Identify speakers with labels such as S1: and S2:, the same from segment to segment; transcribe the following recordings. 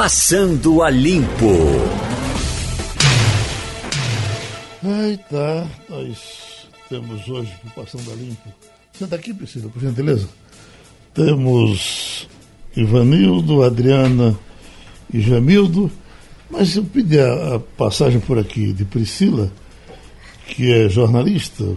S1: Passando a Limpo.
S2: Tá, nós temos hoje Passando a Limpo. Senta aqui, Priscila, por gentileza. Temos Ivanildo, Adriana e Jamildo. Mas eu pedi a, a passagem por aqui de Priscila, que é jornalista.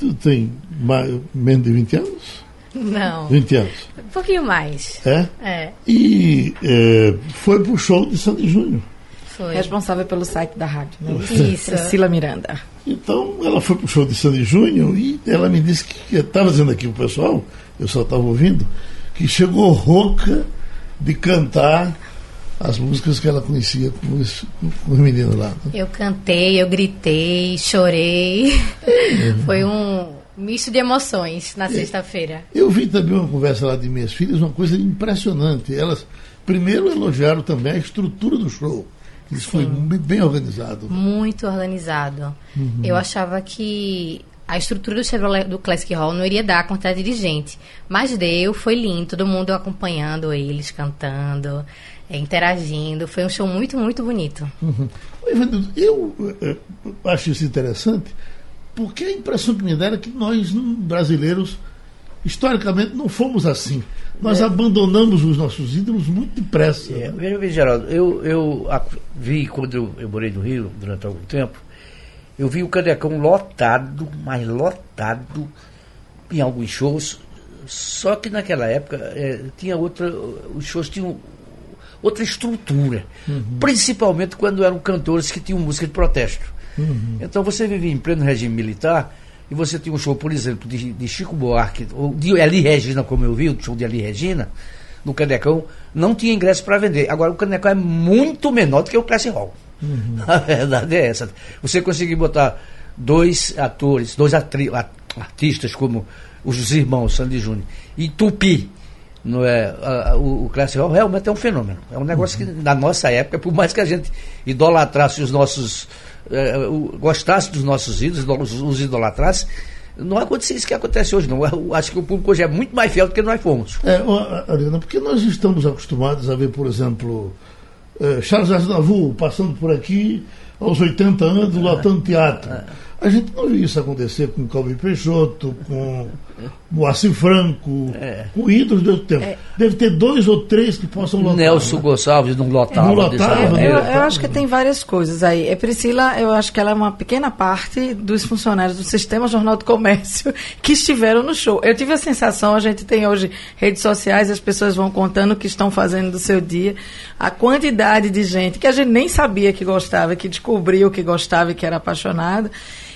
S2: Tu tem mais, menos de 20 anos?
S3: Não.
S2: 20 anos.
S3: Um pouquinho mais.
S2: É?
S3: É,
S2: E é, foi pro show de Sandy Júnior.
S3: foi.
S4: Responsável pelo site da rádio, né?
S3: Isso.
S4: Priscila Miranda.
S2: Então, ela foi pro show de Sandy Júnior e ela me disse que, estava dizendo aqui pro pessoal, eu só estava ouvindo, que chegou rouca de cantar as músicas que ela conhecia com os, com os meninos lá. né?
S3: Eu cantei, eu gritei, chorei. Foi um misto de emoções na sexta-feira.
S2: Eu vi também uma conversa lá de minhas filhas, uma coisa impressionante. Elas primeiro elogiaram também a estrutura do show. Isso foi bem organizado.
S3: Muito organizado. Eu achava que a estrutura do Chevrolet do Classic Hall não iria dar a quantidade de gente. Mas deu, foi lindo, todo mundo acompanhando eles, cantando, eh, interagindo. Foi um show muito, muito bonito.
S2: Uhum. Ivanildo, Eu eh, eh, acho isso interessante, porque a impressão que me dá era que nós, hum, brasileiros, historicamente não fomos assim. Nós abandonamos os nossos ídolos muito depressa.
S5: É, veja Geraldo, eu, eu vi quando eu, eu morei no Rio durante algum tempo, eu vi o Canecão lotado, mas lotado em alguns shows, só que naquela época eh, tinha outra, os shows tinham outra estrutura, principalmente quando eram cantores que tinham música de protesto. Então você vivia em pleno regime militar e você tinha um show, por exemplo, de, de Chico Buarque, ou de Ali Regina, como eu vi, o show de Ali Regina, no Canecão, não tinha ingresso para vender. Agora o Canecão é muito menor do que o Classic Hall. A verdade é essa. Você conseguir botar dois atores, dois atri- artistas como os irmãos Sandy Júnior e Tupi, não é? A- a- o, o Classic Hall realmente é um fenômeno. É um negócio que na nossa época, por mais que a gente idolatrasse os nossos. Eh, o- gostasse dos nossos ídolos, os, idolatrasse, não acontecia isso que acontece hoje, não. Eu acho que o público hoje é muito mais fiel do que nós fomos.
S2: É, ó, Ariana, porque nós estamos acostumados a ver, por exemplo, Charles Aznavour passando por aqui aos 80 anos, lotando teatro. A gente não viu isso acontecer com Calvin Peixoto, com Moacir Franco, com ídolos do tempo. Deve ter dois ou três que possam lotar.
S5: Nelson
S2: né?
S5: Gonçalves não lotava.
S2: Não
S5: desse
S2: lotava,
S5: jeito.
S2: né?
S4: Eu, eu acho que tem várias coisas aí. É Priscila, eu acho que ela é uma pequena parte dos funcionários do Sistema Jornal do Comércio que estiveram no show. Eu tive a sensação, a gente tem hoje redes sociais, as pessoas vão contando o que estão fazendo do seu dia. A quantidade de gente que a gente nem sabia que gostava, que descobriu que gostava e que era apaixonada.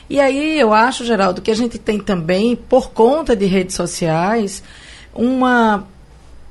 S4: E aí eu acho, Geraldo, que a gente tem também, por conta de redes sociais, uma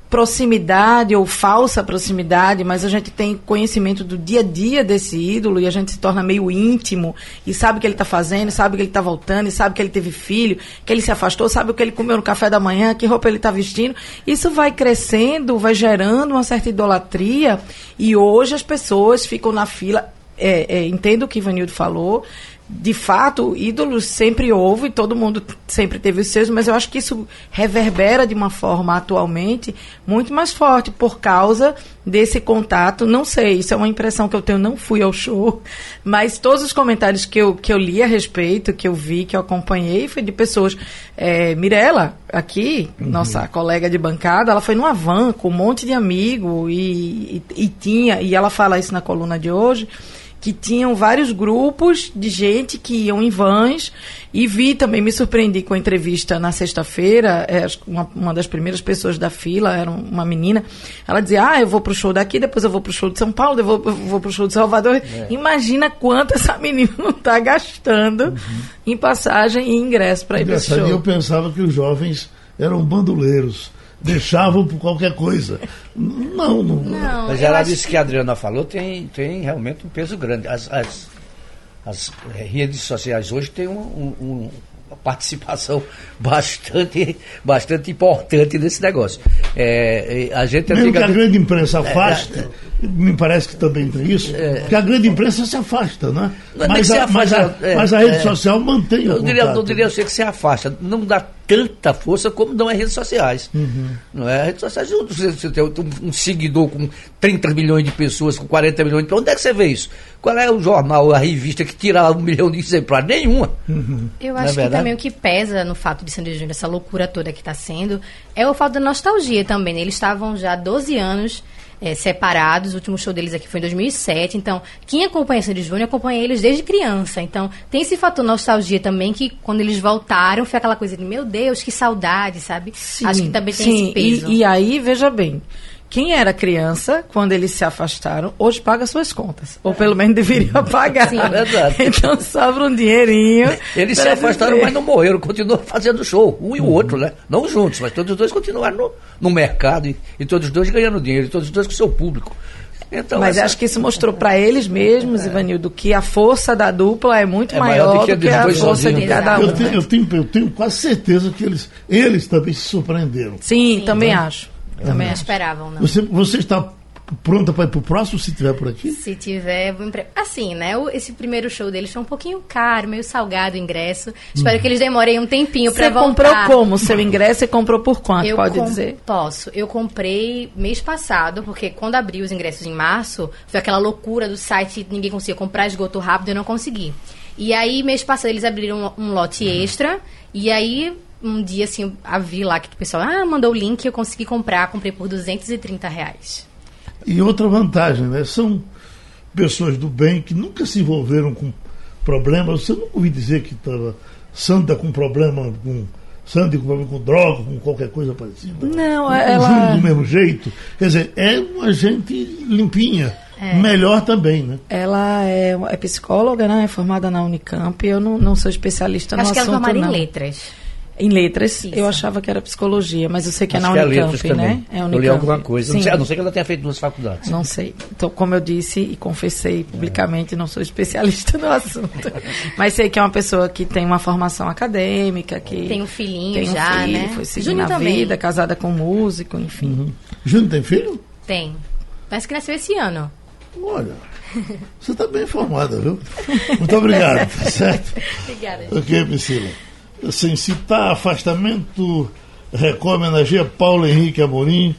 S4: proximidade ou falsa proximidade, mas a gente tem conhecimento do dia a dia desse ídolo e a gente se torna meio íntimo e sabe o que ele está fazendo, sabe que ele está voltando, sabe que ele teve filho, que ele se afastou, sabe o que ele comeu no café da manhã, que roupa ele está vestindo. Isso vai crescendo, vai gerando uma certa idolatria e hoje as pessoas ficam na fila. É, é, entendo o que Ivanildo falou, de fato, ídolos sempre houve, todo mundo sempre teve os seus, mas eu acho que isso reverbera de uma forma atualmente muito mais forte por causa desse contato. Não sei, isso é uma impressão que eu tenho, não fui ao show, mas todos os comentários que eu, que eu li a respeito, que eu vi, que eu acompanhei, foi de pessoas. É, Mirella, aqui, nossa colega de bancada, ela foi numa van com um monte de amigo e, e, e tinha, e ela fala isso na coluna de hoje que tinham vários grupos de gente que iam em vans. E vi também, me surpreendi com a entrevista na sexta-feira, é, uma, uma das primeiras pessoas da fila era uma menina, ela dizia, ah, eu vou pro show daqui, depois eu vou pro show de São Paulo, depois eu vou, eu vou pro show de Salvador. Imagina quanto essa menina não está gastando em passagem e ingresso para ir para esse
S2: e eu
S4: show.
S2: pensava que os jovens eram bandoleiros, deixavam por qualquer coisa. Não, não.
S3: Não,
S5: Mas ela disse que a Adriana falou tem, tem realmente um peso grande. As, as, as redes sociais hoje têm um- um- participação bastante, bastante importante nesse negócio. É, a gente
S2: Mesmo que a grande imprensa afaste, me parece que também tem isso, porque a grande imprensa se afasta, né?
S5: É
S2: Mas
S5: que
S2: a, mas, a,
S5: afasta, é,
S2: mas a rede
S5: é.
S2: social mantém
S5: Eu diria,
S2: contato.
S5: não diria você que se afasta, não dá tanta força como dão as redes sociais.
S2: Uhum.
S5: Não é? As redes sociais, você, você tem um, um seguidor com 30 milhões de pessoas, com 40 milhões de pessoas. Onde é que você vê isso? Qual é o jornal, a revista que tira um milhão de exemplares? Nenhuma.
S3: Eu
S5: Não é
S3: acho que
S5: verdade?
S3: também o que pesa no fato de Sandy Júnior, essa loucura toda que está sendo, é o fato da nostalgia também. né? Eles estavam já há 12 anos eh, separados, o último show deles aqui foi em 2007, então quem acompanha Sandy Júnior acompanha eles desde criança. Então tem esse fator nostalgia também que quando eles voltaram foi aquela coisa de meu Deus, que saudade, sabe? acho que também tem
S4: sim.
S3: esse peso.
S4: E, e aí, veja bem, quem era criança, quando eles se afastaram, hoje paga suas contas. Ou pelo menos deveria pagar.
S3: Sim.
S5: É verdade.
S4: Então sobra um dinheirinho.
S5: Eles se afastaram,
S4: viver.
S5: mas não morreram, continuam fazendo show, um e o outro, né? Não juntos, mas todos os dois continuaram no, no mercado e, e todos os dois ganhando dinheiro, e todos os dois com seu público. Então,
S4: Mas
S5: essa-
S4: acho que isso mostrou para eles mesmos, Ivanildo, que a força da dupla é muito
S5: É maior
S4: maior
S5: do que a
S4: do que a força de
S5: sozinhos.
S4: cada um.
S2: Eu tenho, eu, tenho, eu tenho quase certeza que eles, eles também se surpreenderam.
S4: Sim, também acho. Também
S3: não esperavam, não.
S2: Você, você está pronta para ir para o próximo, se estiver por aqui?
S3: Se tiver, vou empre... assim, né? Esse primeiro show deles foi um pouquinho caro, meio salgado o ingresso. Espero que eles demorem um tempinho
S4: Você
S3: pra
S4: comprou
S3: voltar.
S4: como o seu ingresso e comprou por quanto,
S3: Eu
S4: pode
S3: com-
S4: dizer?
S3: Posso. Eu comprei mês passado, porque quando abriu os ingressos em março, foi aquela loucura do site, ninguém conseguia comprar, esgotou rápido, eu não consegui. E aí, mês passado, eles abriram um, um lote extra, e aí, um dia, assim, eu vi lá que o pessoal, ah, mandou o link, eu consegui comprar, comprei por 230 reais.
S2: E outra vantagem, né? São pessoas do bem que nunca se envolveram com problemas. Você nunca ouviu dizer que estava Sandra com problema com. Sandy com problema com droga, com qualquer coisa parecida.
S4: Não, ela-
S2: do mesmo jeito. Quer dizer, é uma gente limpinha. Melhor também, né?
S4: Ela é, é psicóloga, né? É formada na Unicamp. Eu não, não sou especialista no
S3: Acho que ela é
S4: assunto,
S3: formada em letras.
S4: Em letras,
S3: Isso.
S4: eu achava que era psicologia, mas eu sei que é
S5: acho
S4: na
S5: que é
S4: Unicamp,
S5: letras também.
S4: né? É
S5: Eu
S4: Unicamp.
S5: li alguma coisa. Não sei, a não ser que ela tenha feito duas faculdades.
S4: Não sei. Então, como eu disse e confessei publicamente, não sou especialista no assunto. Mas sei que é uma pessoa que tem uma formação acadêmica, que
S3: Tem um filhinho
S4: tem um
S3: já,
S4: filho,
S3: né?
S4: Foi seguindo
S3: Júnior
S4: a
S3: também.
S4: vida, casada com um músico, enfim.
S2: Júnior tem filho?
S3: Tem. Parece que nasceu esse ano.
S2: Olha, você está bem informada, viu? Muito obrigado, tá certo?
S3: Obrigada.
S2: Ok, Priscila. Sem citar afastamento, Record homenageia Paulo Henrique Amorim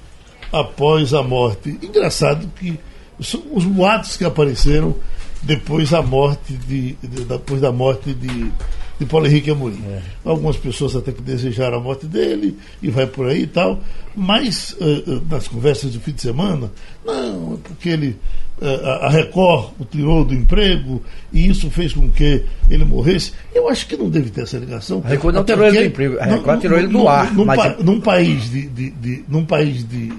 S2: após a morte. Engraçado que são os boatos que apareceram depois da morte de, de- depois da morte de, de Paulo Henrique Amorim. Algumas pessoas até que desejaram a morte dele e vai por aí e tal, mas eh, nas conversas do fim de semana, não, é porque ele a a Record o tirou do emprego e isso fez com que ele morresse. Eu acho que não deve ter essa ligação.
S5: A Record não tirou ele do emprego, a
S2: não,
S5: Record
S2: não,
S5: tirou ele do ar,
S2: Num,
S5: mas-
S2: pa- num país de, de, de- num país de,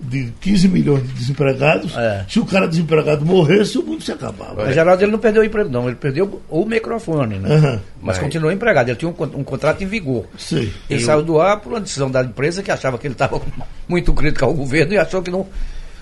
S2: de 15 milhões de desempregados,
S5: É.
S2: se o cara desempregado morresse, o mundo se acabava.
S5: Mas Geraldo ele não perdeu o emprego, não. Ele perdeu o microfone, né?
S2: Aham.
S5: Mas
S6: Mas-
S5: continuou empregado. Ele tinha um, um contrato em vigor.
S2: Sei.
S5: Ele
S6: Eu-
S5: saiu do ar por uma decisão da empresa que achava que ele estava muito crítico ao governo e achou que não,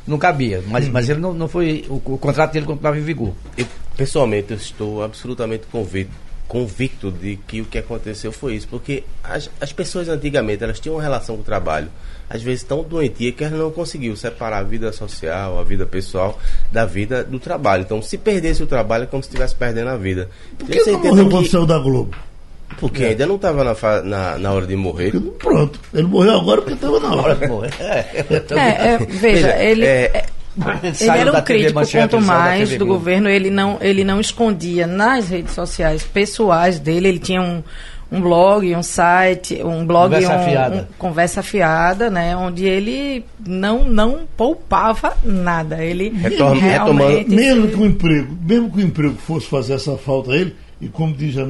S5: não cabia. Mas, mas ele não, não foi. O, o contrato dele continuava em vigor.
S6: Eu, pessoalmente, eu estou absolutamente convicto, convicto de que o que aconteceu foi isso, porque as, as pessoas antigamente elas tinham uma relação com o trabalho, às vezes tão doentia que elas não conseguiam separar a vida social, a vida pessoal da vida do trabalho. Então, se perdesse o trabalho, é como se estivesse perdendo a vida.
S2: Por
S6: Você
S2: que não
S6: entende
S2: morreu
S6: que-
S2: saiu da Globo?
S6: Porque ainda não estava na, na, na hora de morrer.
S2: Porque, pronto. Ele morreu agora porque estava na hora.
S5: É,
S4: É, é, veja, ele,
S6: é,
S4: ele
S5: saiu
S4: era um crítico,
S5: Manchete,
S4: quanto mais, do governo. Ele não, ele não escondia nas redes sociais pessoais dele. Ele tinha um, um blog, um site, um blog,
S5: Conversa
S4: um,
S5: Afiada.
S4: um- conversa fiada, né? Onde ele não, não poupava nada. Ele
S6: Retorno-
S4: realmente...
S2: Mesmo que o emprego, mesmo que o emprego fosse fazer essa falta a ele, e como diz eh,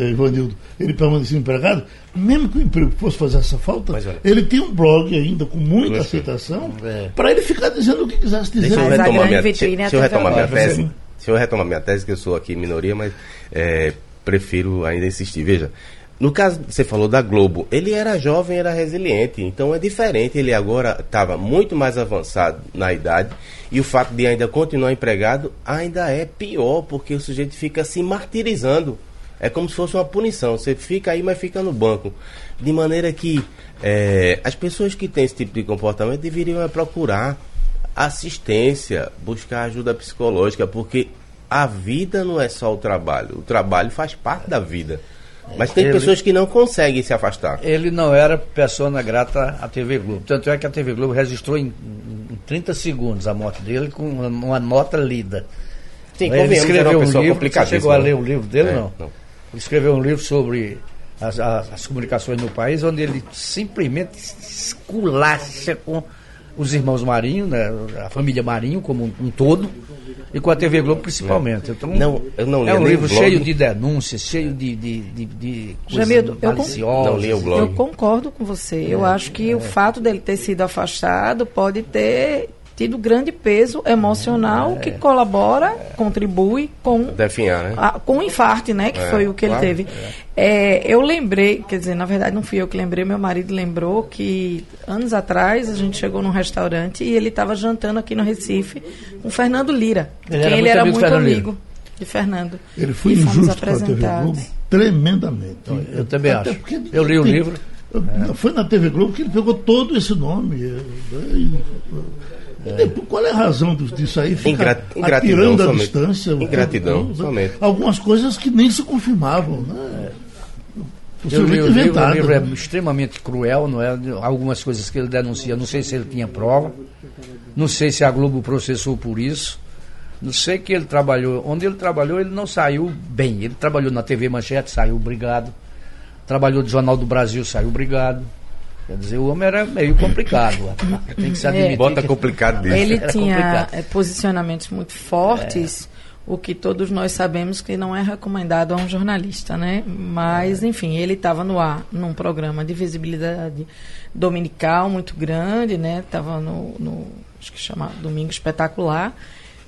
S2: eh, Ivanildo, ele permanecia empregado, mesmo que o emprego fosse fazer essa falta,
S6: Mas olha-
S2: ele tem um blog ainda com muita aceitação
S5: É.
S2: para ele ficar dizendo o que quisesse dizer.
S6: Deixa eu
S4: Mas a
S6: retomar minha,
S4: vitrine é
S6: deixa eu retomar minha
S2: Agora.
S6: tese. Deixa eu retomar minha tese, que eu sou aqui em minoria, mas é, prefiro ainda insistir. Veja, no caso, você falou da Globo, ele era jovem, era resiliente, então é diferente. Ele agora estava muito mais avançado na idade e o fato de ainda continuar empregado ainda é pior, porque o sujeito fica se martirizando. É como se fosse uma punição. Você fica aí, mas fica no banco. De maneira que é, as pessoas que têm esse tipo de comportamento deveriam é procurar assistência, buscar ajuda psicológica, porque a vida não é só o trabalho. O trabalho faz parte da vida. Mas tem
S5: Ele-
S6: pessoas que não conseguem se afastar.
S5: Ele não era persona grata à TV Globo. Tanto é que a TV Globo registrou em, em 30 segundos a morte dele com uma, nota lida.
S6: Sim,
S5: ele escreveu um livro, você chegou a
S6: né?
S5: ler o livro dele,
S6: É,
S5: não?
S6: não.
S5: Ele escreveu um livro sobre as, as- as comunicações no país, onde ele simplesmente esculacha com os irmãos Marinho, né, a família Marinho como um, um todo, e com a TV Globo principalmente. Então,
S6: Não, eu não
S5: é um livro cheio de denúncias, cheio de, de, de, de coisas
S4: Jamildo, eu. Eu concordo com você. Eu acho que o fato dele ter sido afastado pode ter tido grande peso emocional que colabora, contribui com
S6: Definhar, né?
S4: a- com o infarte, né? Que
S6: É,
S4: foi o que
S6: claro,
S4: ele teve. É, eu lembrei, quer dizer, na verdade não fui eu que lembrei, meu marido lembrou que anos atrás a gente chegou num restaurante e ele estava jantando aqui no Recife com Fernando Lira.
S5: Ele
S4: quem
S5: era
S4: ele
S5: muito
S4: era
S5: amigo
S4: muito
S5: Lira.
S4: amigo de Fernando.
S2: Ele foi
S4: E
S2: injusto com a TV. Globo tremendamente.
S5: Eu também
S2: Até
S5: acho.
S2: porque
S5: Eu li o
S2: tem-
S5: livro.
S2: Foi na TV Globo que ele pegou todo esse nome. é, e- e depois, qual é a razão disso aí? Fica
S6: Ingra- ingratidão
S2: atirando a
S6: somente.
S2: distância.
S6: Ingratidão
S2: tempo né?
S6: somente.
S2: Algumas coisas que nem se confirmavam. Né?
S5: Eu li o livro, o livro é
S2: né?
S5: extremamente cruel, não é? Algumas coisas que ele denuncia, não sei se ele tinha prova, não sei se a Globo processou por isso, não sei que ele trabalhou, onde ele trabalhou ele não saiu bem, ele trabalhou na TV Manchete, saiu obrigado, trabalhou no Jornal do Brasil, saiu obrigado, quer dizer, o homem era meio complicado, tem que se admitir.
S6: Bota
S5: que-
S6: complicado disso.
S4: Ele
S5: Era
S4: tinha
S5: complicado.
S4: posicionamentos muito fortes, o que todos nós sabemos que não é recomendado a um jornalista, né? Mas, enfim, ele estava no ar num programa de visibilidade dominical muito grande, né? Estava no, no, acho que chama Domingo Espetacular.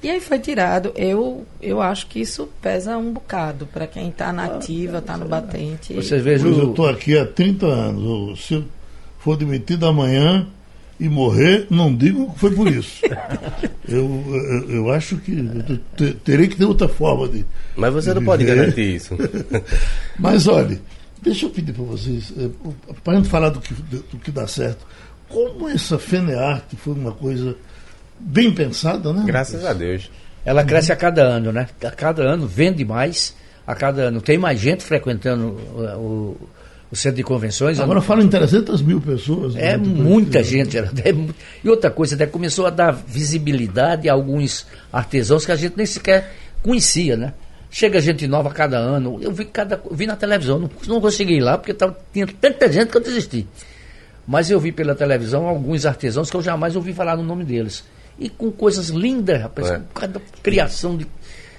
S4: E aí foi tirado. Eu, eu acho que isso pesa um bocado para quem está na ativa, está no batente.
S5: Vocês vejam,
S2: Pois eu
S5: o-
S2: estou aqui há 30 anos. Se eu for demitido amanhã e morrer, não digo que foi por isso. eu, eu, eu acho que eu terei que ter outra forma de.
S6: Mas você não
S2: de
S6: pode
S2: viver.
S6: garantir isso.
S2: Mas olha, deixa eu pedir para vocês, eh, para a gente falar do que, do que dá certo, como essa Fenearte foi uma coisa bem pensada, né?
S6: Graças a Deus.
S5: Ela cresce a cada ano, né? A cada ano vende mais, a cada ano tem mais gente frequentando o, o- o centro de convenções.
S2: Agora falam em 300 mil pessoas.
S5: É
S2: né?
S5: muita gente. era- é e outra coisa, até começou a dar visibilidade a alguns artesãos que a gente nem sequer conhecia, né? Chega gente nova cada ano. Eu vi, cada, vi na televisão, não, não consegui ir lá porque tava, tinha tanta gente que eu desisti. Mas eu vi pela televisão alguns artesãos que eu jamais ouvi falar no nome deles. E com coisas lindas, rapaz,
S6: É.
S5: com cada criação de,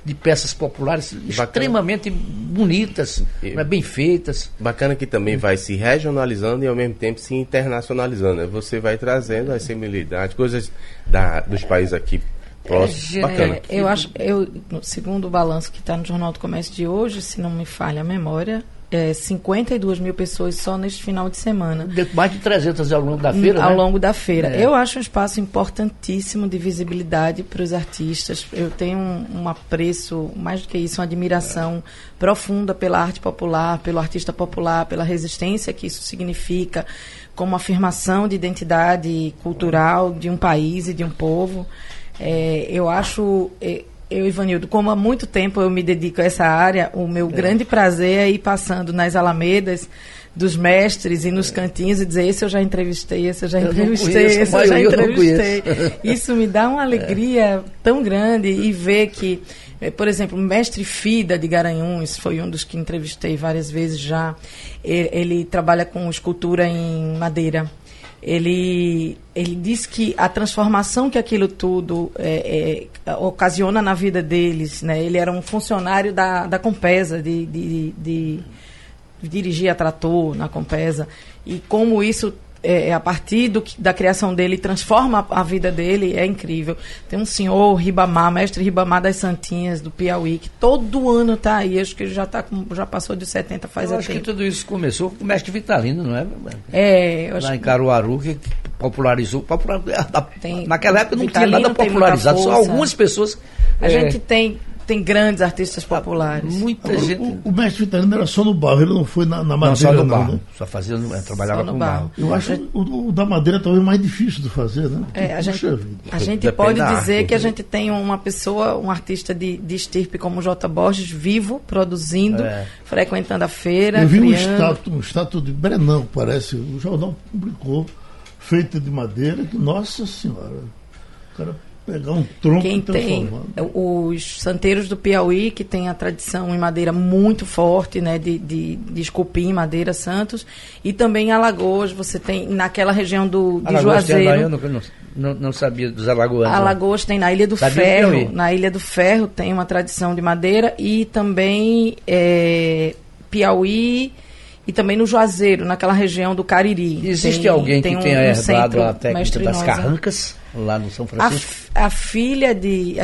S5: de peças populares extremamente bonitas,
S6: E-
S5: né, bem feitas.
S6: Bacana que também vai se regionalizando e ao mesmo tempo se internacionalizando. né? Você vai trazendo as similaridades, coisas da, dos países aqui próximos.
S5: É,
S6: Bacana.
S4: É, eu acho, eu, no- segundo o balanço que está no Jornal do Comércio de hoje, se não me falha a memória, é 52 mil pessoas só neste final de semana.
S5: Mais de 300 ao longo da feira,
S4: ao
S5: né?
S4: longo da feira.
S5: É.
S4: Eu acho um espaço importantíssimo de visibilidade para os artistas. Eu tenho um, um apreço, mais do que isso, uma admiração profunda pela arte popular, pelo artista popular, pela resistência que isso significa, como afirmação de identidade cultural de um país e de um povo. É, eu acho. É, eu, Ivanildo, como há muito tempo eu me dedico a essa área, o meu grande prazer é ir passando nas alamedas dos mestres e nos cantinhos e dizer esse eu já entrevistei, esse eu já
S5: Eu
S4: entrevistei,
S5: conheço,
S4: esse eu já entrevistei. Isso me dá uma alegria tão grande e ver que, eh, por exemplo, o mestre Fida de Garanhuns foi um dos que entrevistei várias vezes já. Ele, ele trabalha com escultura em madeira. Ele, ele diz que a transformação que aquilo tudo eh, eh, ocasiona na vida deles, né? Ele era um funcionário da, da Compesa, de, de, de, dirigia trator na Compesa e como isso é, a partir do, que- da criação dele transforma a, vida dele é incrível tem um senhor Ribamar mestre Ribamar das Santinhas do Piauí que todo ano está aí acho que ele já tá com, já passou de 70 faz
S5: Eu
S4: a
S5: acho que
S4: tempo
S5: tudo isso começou com o mestre Vitalino, não é?
S4: é eu acho
S5: Lá em
S4: que
S5: Caruaru, que popularizou. popular-
S4: Tem-
S5: naquela época não
S4: Vitalino
S5: tinha nada popularizado, só algumas pessoas.
S4: a
S5: é,
S4: gente tem tem grandes artistas populares.
S5: Muita
S2: Agora,
S5: gente.
S2: o, o mestre Vitalino era só no barro, ele não foi na, na
S5: Não, só
S2: madeira,
S5: no
S2: não,
S5: barro.
S2: né?
S5: Só fazia, no- trabalhava
S4: Só no
S5: com
S4: barro.
S5: barro.
S2: Eu acho o, o da madeira talvez mais difícil de fazer, né?
S4: É, a gente, a gente pode dizer
S6: arte,
S4: que a
S6: né?
S4: gente tem uma pessoa, um artista de, de estirpe como J. Borges, vivo, produzindo,
S5: É.
S4: frequentando a feira,
S2: Eu vi um
S4: criando.
S2: estátua, um estátua de Brenão, parece, o jornal publicou, feita de madeira, que, nossa senhora, o cara pegar um tronco
S4: Quem
S2: e
S4: tem os santeiros do Piauí, que tem a tradição em madeira muito forte, né, de, de, de esculpir em madeira Santos, e também em Alagoas, você tem naquela região do, de
S5: Alagoas tem
S4: Juazeiro.
S5: Que eu não, não, não sabia dos alagoanos. não.
S4: Alagoas tem na Ilha do
S5: Sabia
S4: Ferro. Na Ilha do Ferro tem uma tradição de madeira e também é, Piauí e também no Juazeiro, naquela região do Cariri.
S5: Existe
S4: Tem-
S5: alguém que
S4: tem um-
S5: tenha
S4: um
S5: herdado
S4: centro
S5: a técnica das carrancas lá no São
S4: A,
S5: Francisco?
S4: f- a filha de.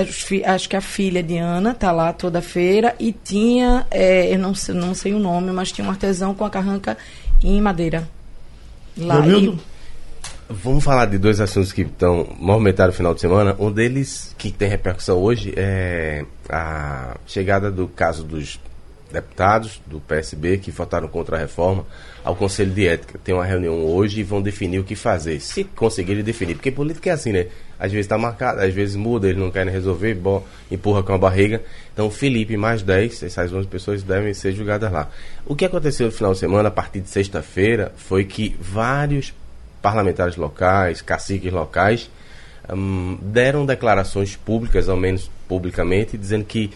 S4: Acho, que a filha de Ana tá lá toda feira e tinha. é, eu não sei, não sei o nome, mas tinha um artesão com a carranca em madeira. Lá.
S2: Romildo,
S6: Vamos falar de dois assuntos que estão movimentaram o final de semana. Um deles, que tem repercussão hoje, é a chegada do caso dos deputados do PSB que votaram contra a reforma ao Conselho de Ética. Tem uma reunião hoje e vão definir o que fazer, se conseguirem definir. Porque política é assim, né? Às vezes está marcado, às vezes muda, eles não querem resolver, bom, empurra com a barriga. Então, Felipe mais 10, essas 11 pessoas devem ser julgadas lá. O que aconteceu no final de semana, a partir de sexta-feira, foi que vários parlamentares locais, caciques locais, hum, deram declarações públicas, ao menos publicamente, dizendo que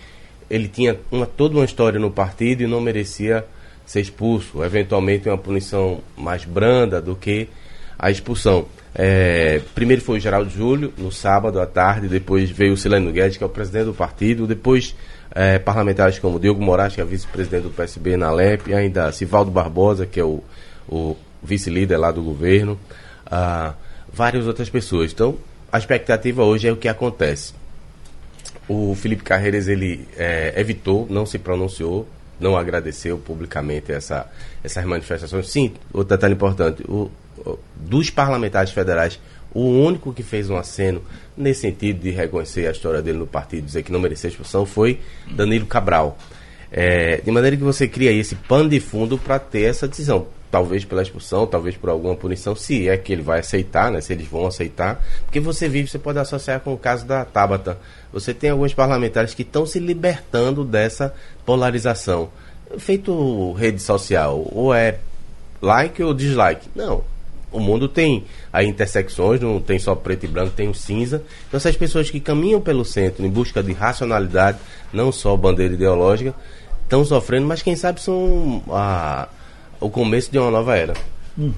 S6: ele tinha uma, toda uma história no partido e não merecia ser expulso, eventualmente uma punição mais branda do que a expulsão. É, primeiro foi o Geraldo Júlio, no sábado à tarde, depois veio o Silênio Guedes, que é o presidente do partido, depois é, parlamentares como Diogo Moraes, que é vice-presidente do PSB na LEP, e ainda Sivaldo Barbosa, que é o, o vice-líder lá do governo, ah, várias outras pessoas. Então, a expectativa hoje é o que acontece. O Felipe Carreiras ele é, evitou, não se pronunciou, não agradeceu publicamente essa, essas manifestações. Sim, outro detalhe importante: o, dos parlamentares federais, o único que fez um aceno nesse sentido de reconhecer a história dele no partido, dizer que não merecia expulsão, foi Danilo Cabral. É, de maneira que você cria esse pano de fundo para ter essa decisão. Talvez pela expulsão, talvez por alguma punição, se é que ele vai aceitar, né? Se eles vão aceitar. Porque você vive, você pode associar com o caso da Tabata. Você tem alguns parlamentares que estão se libertando dessa polarização. Feito rede social, ou é like ou dislike. Não. O mundo tem aí intersecções, não tem só preto e branco, tem o cinza. Então essas pessoas que caminham pelo centro em busca de racionalidade, não só bandeira ideológica, estão sofrendo, mas quem sabe são a, o começo de uma nova era.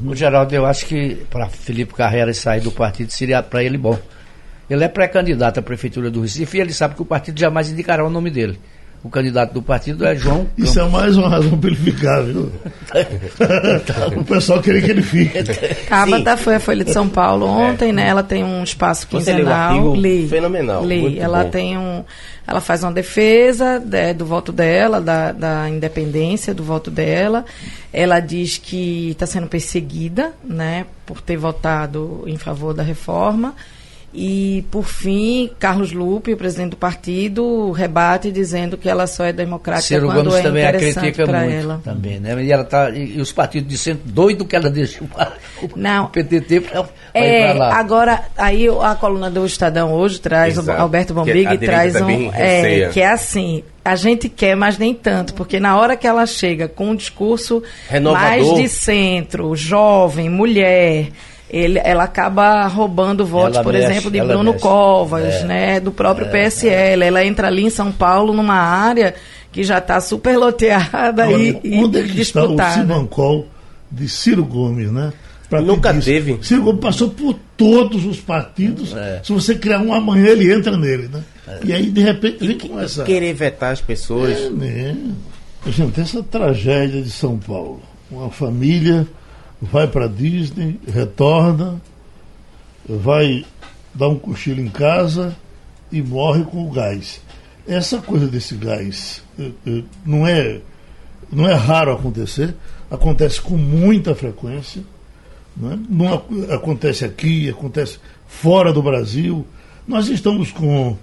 S5: O Geraldo, eu acho que para Felipe Carreira sair do partido seria para ele bom. Ele é pré-candidato à prefeitura do Recife e ele sabe que o partido jamais indicará o nome dele. O candidato do partido é João
S2: Isso é
S5: Campos.
S2: mais uma razão para ele ficar, viu? o pessoal queria que ele fique.
S4: Tabata foi a Folha de São Paulo ontem, né? Ela tem um espaço quinzenal. Li,
S6: Fenomenal, muito
S4: Ela
S6: bom.
S4: tem um, ela faz uma defesa né, do voto dela, da, da independência do voto dela. Ela diz que está sendo perseguida, né, por ter votado em favor da reforma. E, por fim, Carlos Lupe, o presidente do partido, rebate dizendo que ela só é democrática
S5: Ciro
S4: quando
S5: Gomes
S4: é
S5: também a
S4: interessante
S5: critica
S4: para
S5: muito
S4: ela.
S5: também, né? E ela tá e, e os partidos de centro doido que ela deixou o
S4: Não.
S5: PTT para
S4: É,
S5: lá.
S4: agora, aí a coluna do Estadão hoje traz, o
S6: Exato.
S4: Alberto Bombig traz um.
S6: também
S4: É, que é assim. A gente quer, mas nem tanto, porque na hora que ela chega com um discurso
S6: Renovador.
S4: mais de centro, jovem, mulher, ele, ela acaba roubando votos,
S5: Ela
S4: por
S5: mexe,
S4: exemplo, de Bruno
S5: mexe.
S4: Covas,
S5: É.
S4: né, do próprio PSL. Ela entra ali em São Paulo, numa área que já está super loteada e,
S2: Olha,
S4: e
S2: onde é que está o
S4: disputada.
S2: Simancol de Ciro Gomes, né? Pra
S6: Nunca teve.
S2: Ciro Gomes passou por todos os partidos.
S5: É.
S2: Se você criar um amanhã, ele entra nele, né? E aí, de repente, vem com essa.
S6: Querer vetar as pessoas.
S2: É, né? Gente, essa tragédia de São Paulo. Uma família vai para Disney, retorna, vai dar um cochilo em casa e morre com o gás. Essa coisa desse gás eh, eh, não é, não é raro acontecer, acontece com muita frequência. Não, é? Não ac- acontece aqui, acontece fora do Brasil. Nós estamos com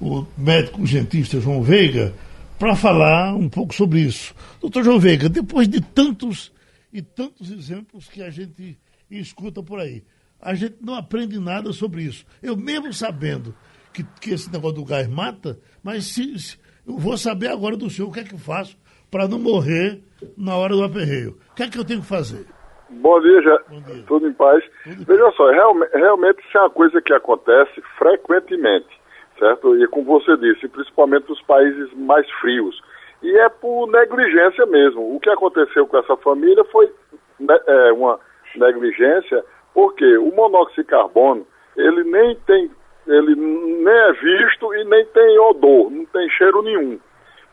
S2: o médico urgentista João Veiga para falar um pouco sobre isso. Doutor João Veiga, depois de tantos e tantos exemplos que a gente escuta por aí, a gente não aprende nada sobre isso. Eu mesmo sabendo que, que esse negócio do gás mata, mas se, se, eu vou saber agora do senhor o que é que eu faço para não morrer na hora do aperreio. O que é que eu tenho que fazer?
S7: Bom dia, já. Bom dia. Tudo em paz. Tudo Veja só, realmente, realmente isso é uma coisa que acontece frequentemente, certo? E como você disse, principalmente nos países mais frios. E é por negligência mesmo. O que aconteceu com essa família foi né, é, uma negligência, porque o monóxido de carbono, ele nem tem, ele nem é visto e nem tem odor, não tem cheiro nenhum,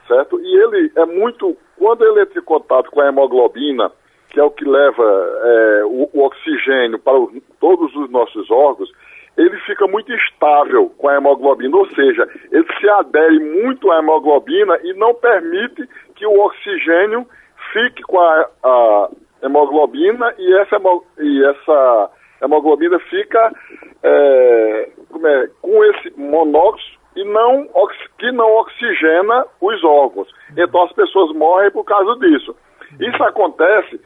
S7: certo? E ele é muito, quando ele entra em contato com a hemoglobina, que é o que leva é, o, o, oxigênio para o, todos os nossos órgãos, ele fica muito estável com a hemoglobina, ou seja, ele se adere muito à hemoglobina e não permite que o oxigênio fique com a, a hemoglobina e essa, e essa hemoglobina fica é, é, com esse monóxido e não, que não oxigena os órgãos. Então as pessoas morrem por causa disso. Isso acontece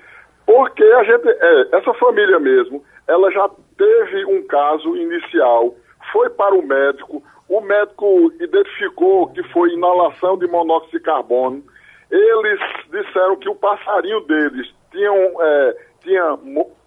S7: porque a gente, é, essa família mesmo, ela já teve um caso inicial, foi para o médico, o médico identificou que foi inalação de monóxido de carbono. Eles disseram que o passarinho deles é, tinha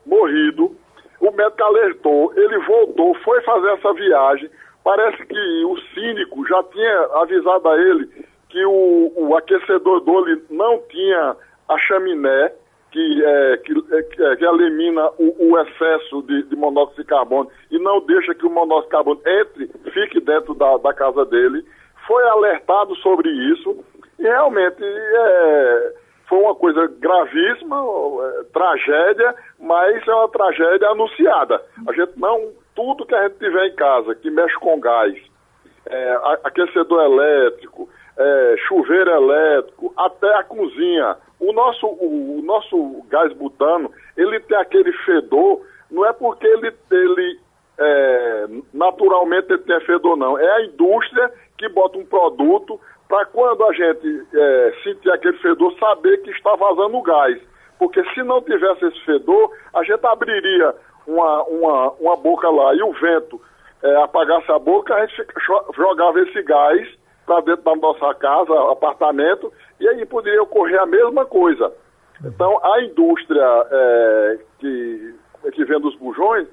S7: morrido. O médico alertou, ele voltou, foi fazer essa viagem. Parece que o cínico já tinha avisado a ele que o, o aquecedor dele não tinha a chaminé que, é, que, é, é, que elimina o, o excesso de, de, monóxido de carbono e não deixa que o monóxido de carbono entre, fique dentro da, da casa dele. Foi alertado sobre isso e realmente é, foi uma coisa gravíssima, é, tragédia, mas é uma tragédia anunciada. A gente não, tudo que a gente tiver em casa que mexe com gás, aquecedor elétrico, chuveiro elétrico, até a cozinha, o nosso, o, o, nosso gás butano, ele tem aquele fedor, não é porque ele, ele é, naturalmente ele tem fedor, não. É a indústria que bota um produto para quando a gente é, sentir aquele fedor, saber que está vazando gás. Porque se não tivesse esse fedor, a gente abriria uma, uma, uma boca lá e o vento é, apagasse a boca, a gente jogava esse gás para dentro da nossa casa, apartamento, e aí poderia ocorrer a mesma coisa. Então, a indústria é, que, que vende os bujões,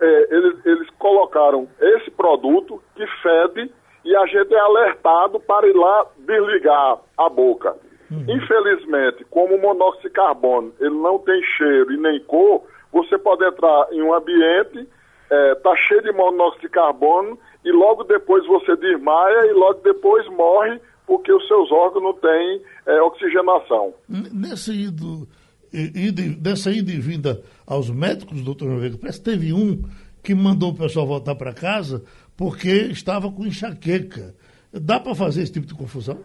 S7: é, eles, eles colocaram esse produto que fede e a gente é alertado para ir lá desligar a boca. Uhum. Infelizmente, como o monóxido de carbono ele não tem cheiro e nem cor, você pode entrar em um ambiente, está é, cheio de monóxido de carbono e logo depois você desmaia e logo depois morre porque os seus órgãos não têm é, oxigenação.
S2: Nessa ida, ida, dessa ida e vinda aos médicos, doutor João Veiga, parece que teve um que mandou o pessoal voltar para casa porque estava com enxaqueca. Dá para fazer esse tipo de confusão?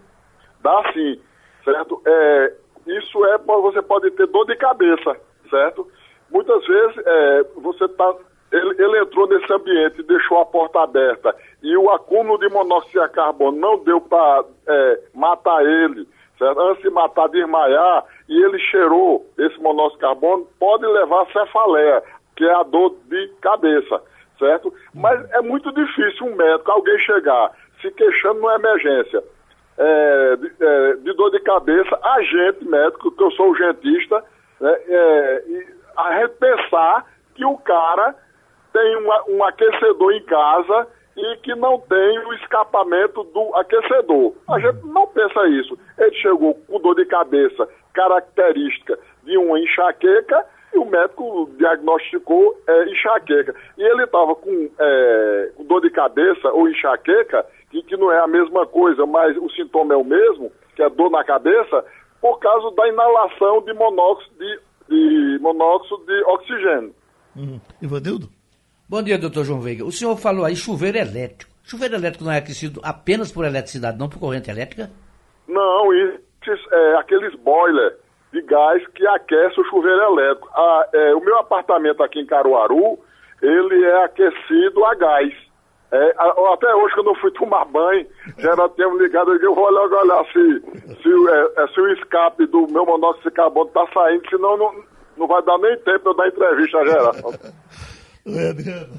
S7: Dá sim, certo? É, isso é, você pode ter dor de cabeça, certo? Muitas vezes é, você está ele, ele, entrou nesse ambiente, deixou a porta aberta e o acúmulo de monóxido de carbono não deu para é, matar ele, certo? antes de matar, desmaiar, e ele cheirou esse monóxido de carbono, pode levar a cefaleia, que é a dor de cabeça, certo? Mas é muito difícil um médico, alguém chegar se queixando numa emergência é, de, é, de, dor de cabeça, a gente médico, que eu sou urgentista, né, é, a gente pensar que o cara tem uma, um aquecedor em casa e que não tem o escapamento do aquecedor. A gente não pensa isso. Ele chegou com dor de cabeça característica de uma enxaqueca e o médico diagnosticou é, enxaqueca. E ele estava com, é, com, dor de cabeça ou enxaqueca, que, que não é a mesma coisa, mas o sintoma é o mesmo, que é dor na cabeça, por causa da inalação de monóxido de, de, monóxido de oxigênio.
S2: Uhum. Ivanildo?
S5: Bom dia, doutor João Veiga. O senhor falou aí chuveiro elétrico. Chuveiro elétrico não é aquecido apenas por eletricidade, não por corrente elétrica?
S7: Não, isso é aqueles boiler de gás que aquece o chuveiro elétrico. Ah, é, o meu apartamento aqui em Caruaru, ele é aquecido a gás, É, até hoje, quando eu fui tomar banho, já era tempo ligado, eu vou logo olhar se, se, é, é, se o escape do meu monóxido de carbono está saindo, senão não, não vai dar nem tempo eu dar entrevista geral.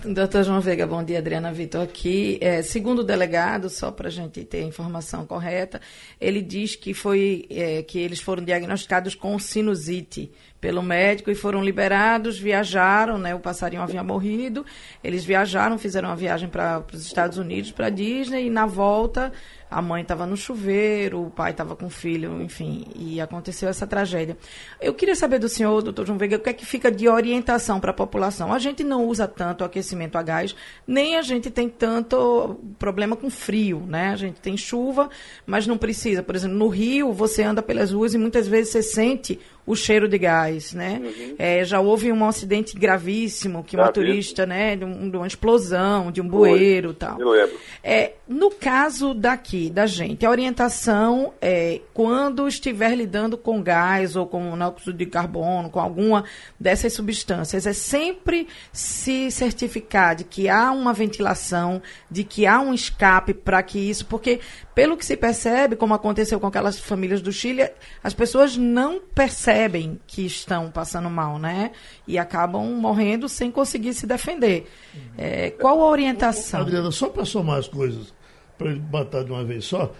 S4: Doutor João Veiga, bom dia, Adriana Vitor aqui. É, segundo o delegado, só para a gente ter a informação correta, ele diz que foi é, que eles foram diagnosticados com sinusite pelo médico e foram liberados, viajaram, né? O passarinho havia morrido, eles viajaram, fizeram uma viagem para os Estados Unidos, para Disney, e na volta a mãe estava no chuveiro, o pai estava com o filho, enfim, e aconteceu essa tragédia. Eu queria saber do senhor, doutor João Veiga, o que é que fica de orientação para a população? A gente não usa tanto aquecimento a gás, nem a gente tem tanto problema com frio, né? A gente tem chuva, mas não precisa. Por exemplo, no Rio, você anda pelas ruas e muitas vezes você sente o cheiro de gás, né? Uhum. É, já houve um acidente gravíssimo que um motorista, né, de, um, de, uma explosão, de um bueiro, tal.
S7: Eu lembro.
S4: É, no caso daqui da gente, a orientação é quando estiver lidando com gás ou com monóxido de carbono, com alguma dessas substâncias, é sempre se certificar de que há uma ventilação, de que há um escape para que isso, porque pelo que se percebe, como aconteceu com aquelas famílias do Chile, as pessoas não percebem que estão passando mal, né? E acabam morrendo sem conseguir se defender. É, qual a orientação?
S2: Adriana, só para somar as coisas, para matar de uma vez só,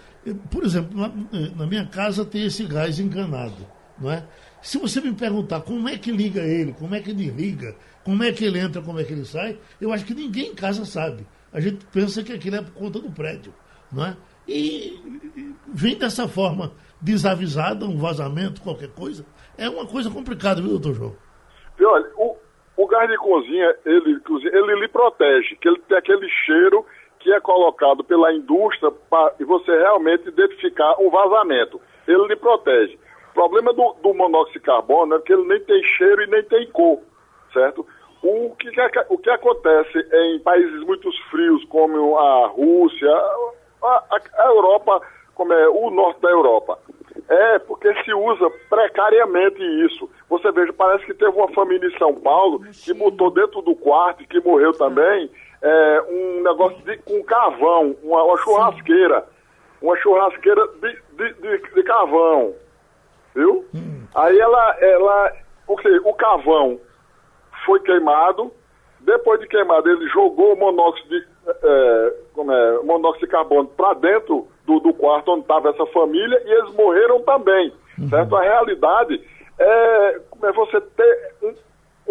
S2: por exemplo, na, na minha casa tem esse gás encanado, não é? Se você me perguntar como é que liga ele, como é que ele liga, como é que ele entra, como é que ele sai, eu acho que ninguém em casa sabe. A gente pensa que aquilo é por conta do prédio, não é? e vem dessa forma desavisada, um vazamento, qualquer coisa, é uma coisa complicada, viu, doutor João?
S7: E olha, o, o gás de cozinha, ele, ele lhe protege, que ele tem aquele cheiro que é colocado pela indústria para você realmente identificar um vazamento. Ele lhe protege. O problema do, do monóxido de carbono é que ele nem tem cheiro e nem tem cor, certo? O que, o que acontece em países muito frios, como a Rússia, a, a, Europa, como é o norte da Europa. É, porque se usa precariamente isso. Você veja, parece que teve uma família em São Paulo que botou dentro do quarto, que morreu também, é, um negócio de, com carvão, uma, uma churrasqueira. Uma churrasqueira de, de, de, de carvão. Viu? Hum. Aí ela, ela o, que, o carvão foi queimado, depois de queimado ele jogou o monóxido de, é, como é, monóxido de carbono para dentro do, do, quarto onde estava essa família e eles morreram também, uhum. certo? A realidade é, é você ter um,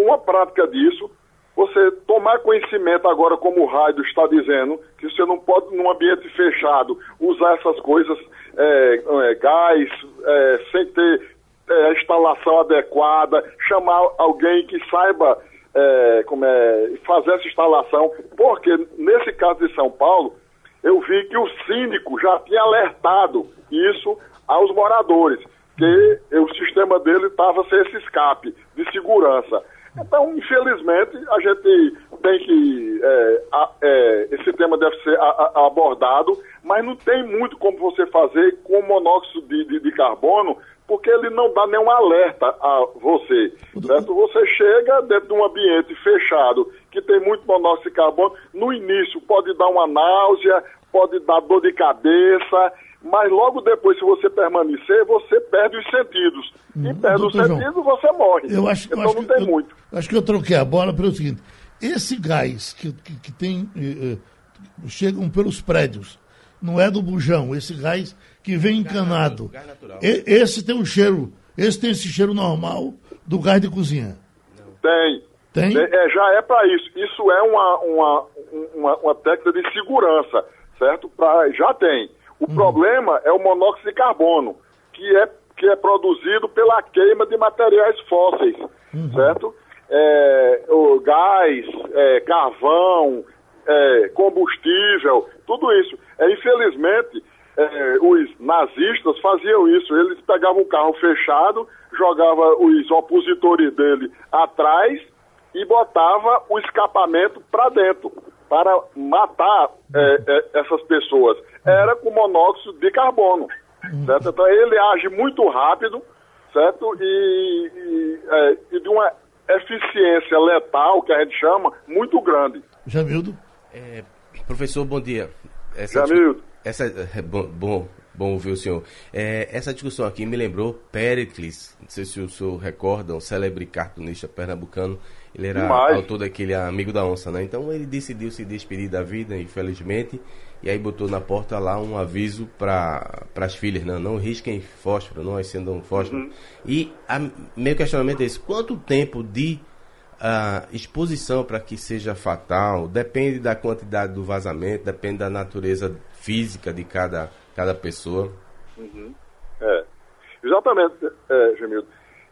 S7: uma prática disso, você tomar conhecimento agora, como o Raido está dizendo, que você não pode, num ambiente fechado, usar essas coisas, é, é, gás, é, sem ter é, a instalação adequada, chamar alguém que saiba é, como é, fazer essa instalação, porque nesse caso de São Paulo, eu vi que o síndico já tinha alertado isso aos moradores, que o sistema dele estava sem esse escape de segurança. Então, infelizmente, a gente tem que. É, a, é, esse tema deve ser a, a, abordado, mas não tem muito como você fazer com monóxido de, de, de carbono porque ele não dá nenhum alerta a você. Certo? Você chega dentro de um ambiente fechado que tem muito monóxido de carbono, no início pode dar uma náusea, pode dar dor de cabeça, mas logo depois, se você permanecer, você perde os sentidos. E hum, perde os sentidos, você morre.
S2: Eu acho, então
S7: eu acho
S2: não
S7: que, tem
S2: eu,
S7: muito.
S2: Acho que eu troquei a bola pelo seguinte: esse gás que, que, que tem. Eh, eh chegam pelos prédios, não é do bujão, esse gás que vem encanado. Gás natural. E, esse tem um cheiro, esse tem esse cheiro normal do gás de cozinha.
S7: Tem.
S2: Tem?
S7: É, já é para isso. Isso é uma, uma, uma, uma, técnica de segurança, certo? Pra, já tem. O uhum. problema é o monóxido de carbono, que é, que é produzido pela queima de materiais fósseis, uhum. certo? É, o gás, é, carvão, é, combustível, tudo isso. É, infelizmente, é, os nazistas faziam isso. Eles pegavam um carro fechado, jogavam os opositores dele atrás e botava o escapamento para dentro para matar é, é, essas pessoas. Era com monóxido de carbono. Certo? Então ele age muito rápido, certo? E, e, é, e de uma eficiência letal, que a gente chama, muito grande.
S2: Jamildo?
S5: É,
S6: Professor, bom dia.
S7: Essa, Jamil.
S6: Essa, é, bom, bom, bom ouvir o senhor. É, essa discussão aqui me lembrou Pericles, não sei se o senhor recorda, um célebre cartunista pernambucano. Ele era Demais. autor daquele Amigo da Onça, né? Então ele decidiu se despedir da vida, infelizmente, e aí botou na porta lá um aviso para as filhas, não, não risquem fósforo, não acendam fósforo. Uhum. E a, meu questionamento é esse, quanto tempo de uh, exposição para que seja fatal? Depende da quantidade do vazamento, depende da natureza física de cada, cada pessoa.
S7: Uhum. É, exatamente, é, Gemildo.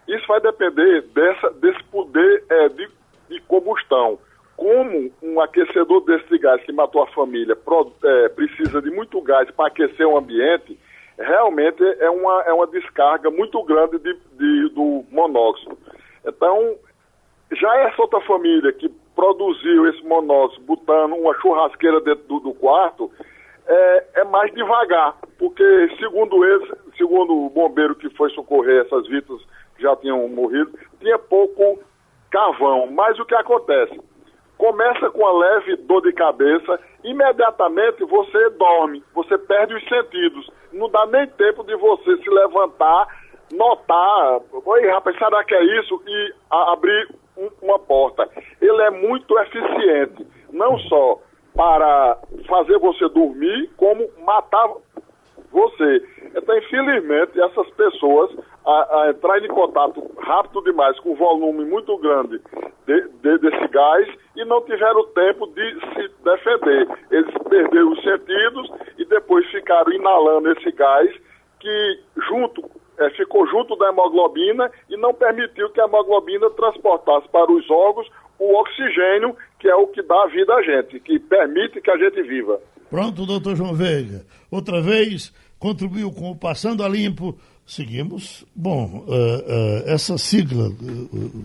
S7: Isso vai depender dessa, desse poder é, de, de combustão como um aquecedor desse gás que matou a família pro, é, precisa de muito gás para aquecer o ambiente, realmente é uma, é uma descarga muito grande de, de, do monóxido. Então, já essa outra família que produziu esse monóxido botando uma churrasqueira dentro do, do quarto, é, é, mais devagar, porque segundo eles, segundo o bombeiro que foi socorrer essas vítimas que já tinham morrido, tinha pouco carvão. Mas o que acontece? começa com uma leve dor de cabeça, imediatamente você dorme, você perde os sentidos. Não dá nem tempo de você se levantar, notar, oi rapaz, será que é isso? E abrir um, uma porta. Ele é muito eficiente, não só para fazer você dormir, como matar você. Então, infelizmente, essas pessoas a, a entrar em contato rápido demais com volume muito grande de, de, desse gás e não tiveram tempo de se defender. Eles perderam os sentidos e depois ficaram inalando esse gás que junto é, ficou junto da hemoglobina e não permitiu que a hemoglobina transportasse para os órgãos o oxigênio, que é o que dá vida a gente, que permite que a gente viva.
S2: Pronto, doutor João Veiga. Outra vez, contribuiu com o Passando a Limpo. Seguimos. Bom, uh, uh, essa sigla. Uh,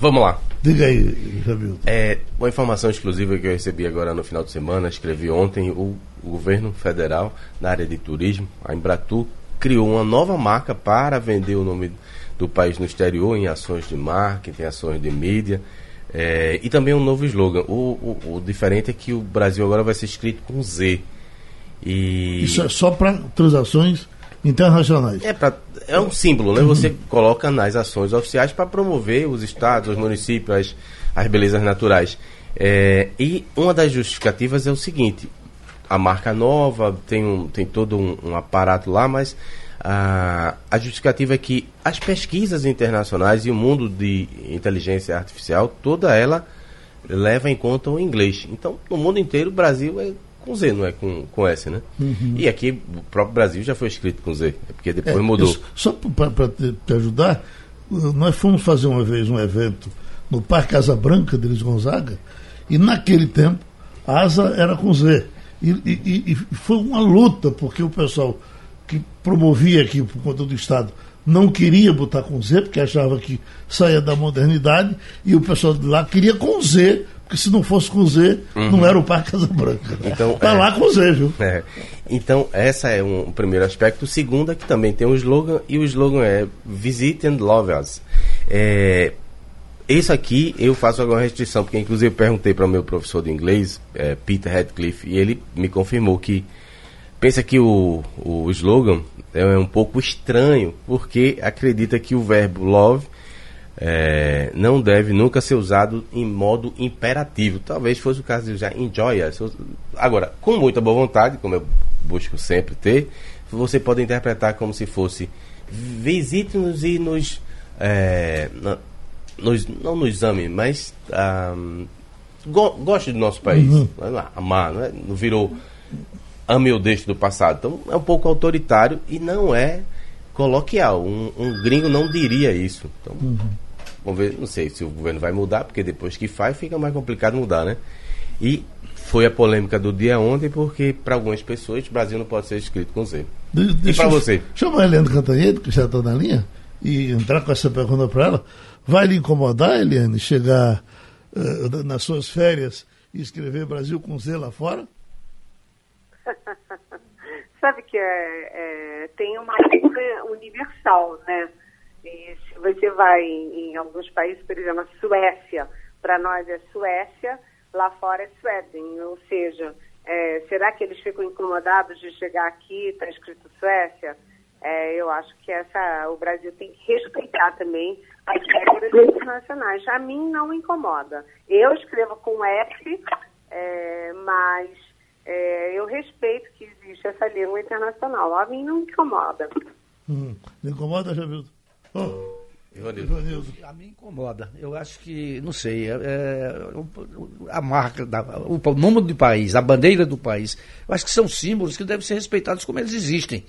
S6: Vamos lá.
S2: Diga aí, Jamilton.
S6: É, uma informação exclusiva que eu recebi agora no final de semana, escrevi ontem, o, o governo federal, na área de turismo, a Embratur, criou uma nova marca para vender o nome do país no exterior em ações de marketing, em ações de mídia. É, e também um novo slogan. O, o, o, diferente é que o Brasil agora vai ser escrito com Z.
S2: E... Isso é só para transações internacionais.
S6: É, pra, é um símbolo, né? Você coloca nas ações oficiais para promover os estados, os municípios, as, as belezas naturais. É, e uma das justificativas é o seguinte: a marca nova tem, um, tem todo um, um aparato lá, mas a, a justificativa é que as pesquisas internacionais e o mundo de inteligência artificial, toda ela leva em conta o inglês. Então, no mundo inteiro, o Brasil é com Z, não é com, com S, né? Uhum. E aqui o próprio Brasil já foi escrito com Z, é porque depois é, mudou. Eu,
S2: só para te, te, ajudar, nós fomos fazer uma vez um evento no Parque Casa Branca de Luiz Gonzaga, e naquele tempo a asa era com Z. E, e, e foi uma luta, porque o pessoal que promovia aqui por conta do Estado não queria botar com Z, porque achava que saía da modernidade, e o pessoal de lá queria com Z, porque se não fosse com Z, uhum. não era o Parque Casa Branca. Então, tá é, lá com Z, viu?
S6: É. Então, essa é um, um primeiro aspecto. O segundo é que também tem um slogan, e o slogan é Visit and Love Us. É, isso aqui eu faço alguma restrição, porque inclusive eu perguntei para o meu professor de inglês, é, Peter Radcliffe, e ele me confirmou que pensa que o, o slogan é um pouco estranho, porque acredita que o verbo love é, não deve nunca ser usado em modo imperativo. Talvez fosse o caso de usar enjoy. Agora, com muita boa vontade, como eu busco sempre ter, você pode interpretar como se fosse visite-nos e nos, é, nos, não nos ame, mas um, go, goste do nosso país. Uhum. Amar, não, é? não virou ame ou deixe do passado. Então é um pouco autoritário e não é coloquial. Um, um gringo não diria isso. Então, uhum. Vamos ver, não sei se o governo vai mudar, porque depois que faz fica mais complicado mudar, né? E foi a polêmica do dia ontem, porque para algumas pessoas o Brasil não pode ser escrito com Z. De, e para você?
S2: Chama a Eliane Cantanhede, que já está na linha, e entrar com essa pergunta para ela. Vai lhe incomodar, Eliane, chegar uh, nas suas férias e escrever Brasil com Z lá fora?
S8: Sabe que é, é, tem uma língua universal, né? E se você vai em, em alguns países, por exemplo, a Suécia, para nós é Suécia, lá fora é Sweden, ou seja, É, será que eles ficam incomodados de chegar aqui, está escrito Suécia? É, eu acho que essa, o Brasil tem que respeitar também as regras internacionais. A mim não incomoda. Eu escrevo com F, é, mas é, eu respeito que existe essa língua internacional. A mim não incomoda.
S2: Hum, não incomoda, Javildo? Oh.
S5: Ivanildo. A mim incomoda. Eu acho que, não sei, é, é a marca, da, o, o nome do país, a bandeira do país, eu acho que são símbolos que devem ser respeitados como eles existem.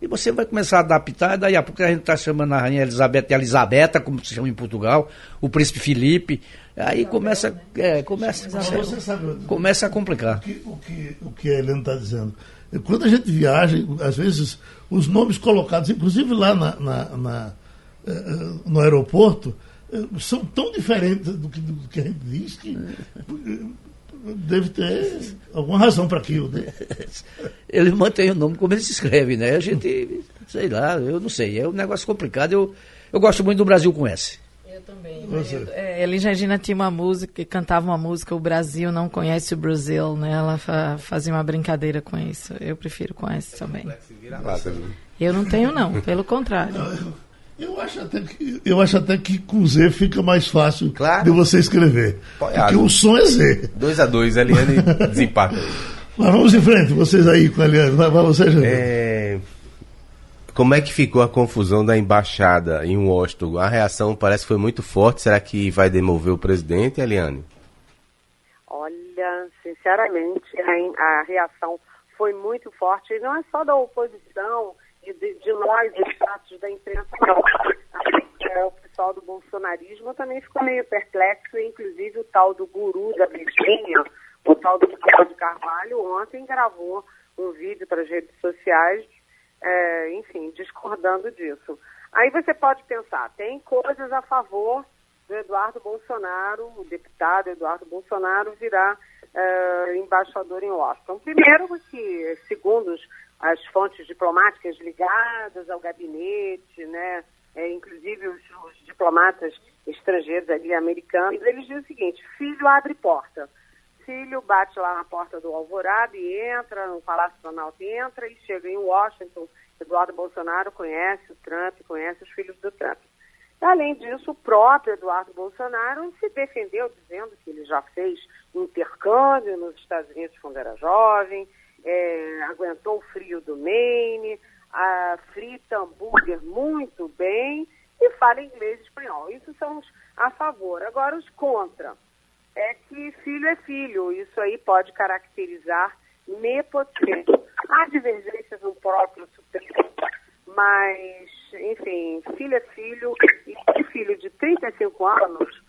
S5: E você vai começar a adaptar, daí a pouco a gente está chamando a Rainha Elizabeth de Elizabeta, como se chama em Portugal, o Príncipe Felipe. Aí começa, é, começa, começa a complicar.
S2: O que, o que, o que a Helena está dizendo? Quando a gente viaja, às vezes, os nomes colocados, inclusive lá na, na, na eh, eh, no aeroporto, eh, são tão diferentes do que, do que a gente diz que deve ter alguma razão para aquilo. Né?
S5: Ele mantém o nome como ele se escreve, né? A gente, sei lá, eu não sei, é um negócio complicado. Eu, eu gosto muito do Brasil com S.
S4: Eu também. É, Elis Regina tinha uma música, cantava uma música, o Brasil não conhece o Brasil, né? Ela fa fazia uma brincadeira com isso. Eu prefiro com S também. Eu não tenho, não, pelo contrário.
S2: Eu acho até que, eu acho até que com Z fica mais fácil claro. de você escrever. Porque o som é Z.
S6: 2 a 2 Eliane desempata.
S2: Mas vamos em frente, vocês aí com a Eliane. Vai, vai você.
S6: É... Como é que ficou a confusão da embaixada em Washington? A reação parece que foi muito forte. Será que vai demover o presidente, Eliane?
S8: Olha, sinceramente, a, a reação foi muito forte. E não é só da oposição de, de nós, os status da imprensa, não. É, o pessoal do bolsonarismo também ficou meio perplexo, inclusive o tal do guru da Beijinha, o tal do Cláudio Carvalho, ontem gravou um vídeo para as redes sociais, é, enfim, discordando disso. Aí você pode pensar, tem coisas a favor do Eduardo Bolsonaro, o deputado Eduardo Bolsonaro virar é, embaixador em Washington. Primeiro que, segundo os as fontes diplomáticas ligadas ao gabinete, né? É, inclusive os, os, diplomatas estrangeiros ali, americanos, eles dizem o seguinte, filho abre porta. Filho bate lá na porta do Alvorada e entra, no Palácio Planalto entra e chega em Washington. Eduardo Bolsonaro conhece o Trump, conhece os filhos do Trump. Além disso, o próprio Eduardo Bolsonaro se defendeu dizendo que ele já fez intercâmbio nos Estados Unidos quando era jovem, é, aguentou o frio do Maine, a frita hambúrguer muito bem e fala inglês e espanhol. Isso são os a favor. Agora, os contra. É que filho é filho. Isso aí pode caracterizar nepotismo. Há divergências no próprio Supremo, mas, enfim, filho é filho. E filho de 35 anos,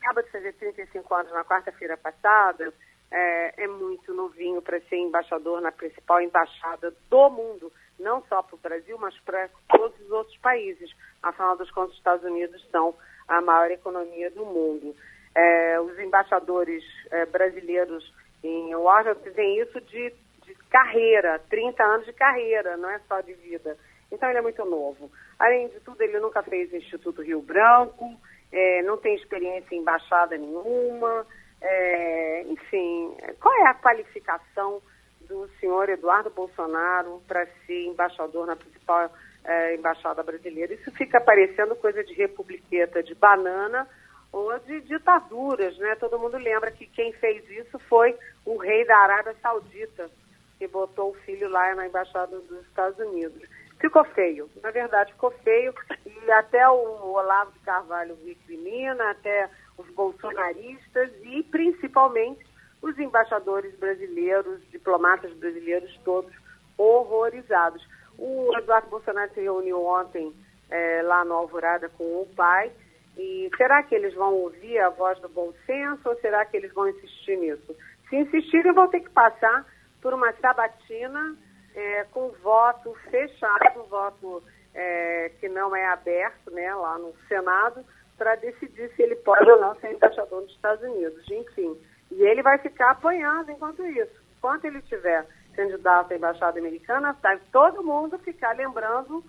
S8: acaba de fazer 35 anos na quarta-feira passada, é, é muito novinho para ser embaixador na principal embaixada do mundo, não só para o Brasil, mas para todos os outros países. Afinal dos contos, os Estados Unidos são a maior economia do mundo. É, os embaixadores é, brasileiros em Washington têm isso de, de carreira, 30 anos de carreira, não é só de vida. Então ele é muito novo. Além de tudo, ele nunca fez Instituto Rio Branco, é, não tem experiência em embaixada nenhuma, é, enfim, qual é a qualificação do senhor Eduardo Bolsonaro para ser embaixador na principal é, embaixada brasileira? Isso fica parecendo coisa de republiqueta de banana ou de ditaduras, né? Todo mundo lembra que quem fez isso foi o rei da Arábia Saudita, que botou o filho lá na embaixada dos Estados Unidos. Ficou feio, na verdade ficou feio, e até o Olavo de Carvalho recrimina, até os bolsonaristas e principalmente os embaixadores brasileiros, diplomatas brasileiros todos horrorizados. O Eduardo Bolsonaro se reuniu ontem é, lá no Alvorada com o pai. E será que eles vão ouvir a voz do bom senso ou será que eles vão insistir nisso? Se insistirem, vão ter que passar por uma sabatina é, com voto fechado, voto é, que não é aberto né, lá no Senado, para decidir se ele pode ou não ser embaixador dos Estados Unidos. Enfim, e ele vai ficar apanhando enquanto isso. Enquanto ele estiver candidato à embaixada americana, vai todo mundo ficar lembrando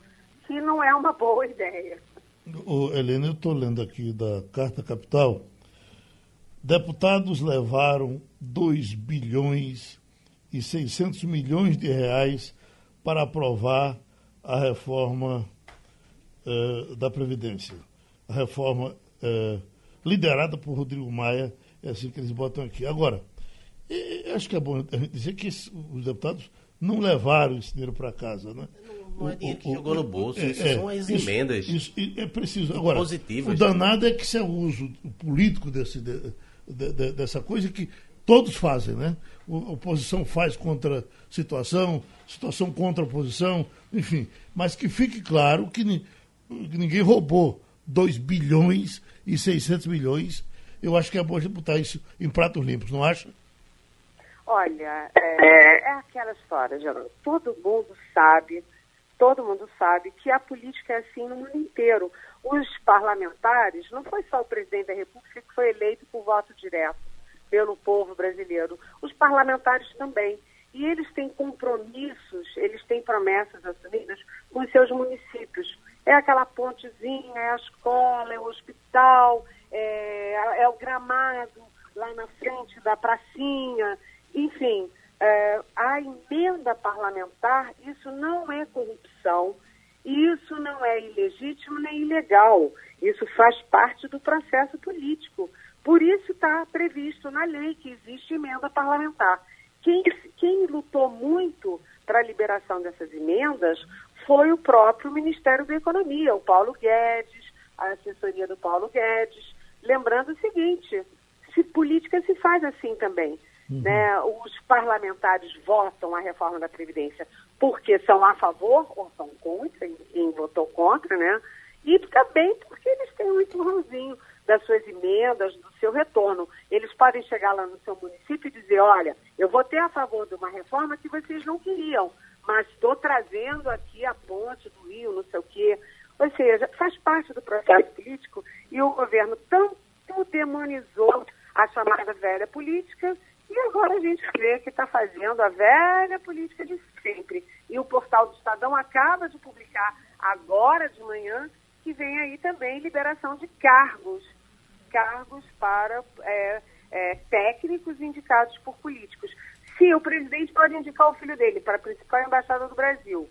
S8: que não é uma boa ideia.
S2: Ô, Helena, eu estou lendo aqui da Carta Capital. Deputados levaram 2 bilhões e 600 milhões de reais para aprovar a reforma uh, da Previdência. A reforma uh, liderada por Rodrigo Maia, é assim que eles botam aqui. Agora, acho que é bom a gente dizer que os deputados não levaram esse dinheiro para casa, né?
S6: Não é dinheiro que jogou no bolso, é, isso é, são as emendas.
S2: Isso, isso é preciso. Agora, positivas. o danado é que se é o uso político desse, de, de, de, dessa coisa que todos fazem, né? A oposição faz contra situação, situação contra oposição, enfim. Mas que fique claro que, ni, que ninguém roubou 2 bilhões e 600 milhões. Eu acho que é bom a gente botar isso em pratos limpos, não acha?
S8: Olha, é, é aquela história, Geraldo. Todo mundo sabe, todo mundo sabe que a política é assim no mundo inteiro. Os parlamentares, não foi só o presidente da República que foi eleito por voto direto pelo povo brasileiro, os parlamentares também. E eles têm compromissos, eles têm promessas assumidas com os seus municípios. É aquela pontezinha, é a escola, é o hospital, é, é o gramado lá na frente da pracinha, enfim, é, a emenda parlamentar, isso não é corrupção, isso não é ilegítimo nem ilegal. Isso faz parte do processo político. Por isso está previsto na lei que existe emenda parlamentar. Quem, quem lutou muito para a liberação dessas emendas foi o próprio Ministério da Economia, o Paulo Guedes, a assessoria do Paulo Guedes. Lembrando o seguinte: se política se faz assim também. Uhum. Né? Os parlamentares votam a reforma da Previdência porque são a favor ou são contra, quem votou contra, né? E também porque eles têm um empurrãozinho das suas emendas, do seu retorno. Eles podem chegar lá no seu município e dizer, olha, eu votei a favor de uma reforma que vocês não queriam, mas estou trazendo aqui a ponte do Rio, não sei o quê. Ou seja, faz parte do processo político e o governo tanto demonizou a chamada velha política e agora a gente vê que está fazendo a velha política de sempre. E o portal do Estadão acaba de publicar agora de manhã que vem aí também liberação de cargos, cargos para é, é, técnicos indicados por políticos. Se o presidente pode indicar o filho dele para a principal embaixada do Brasil,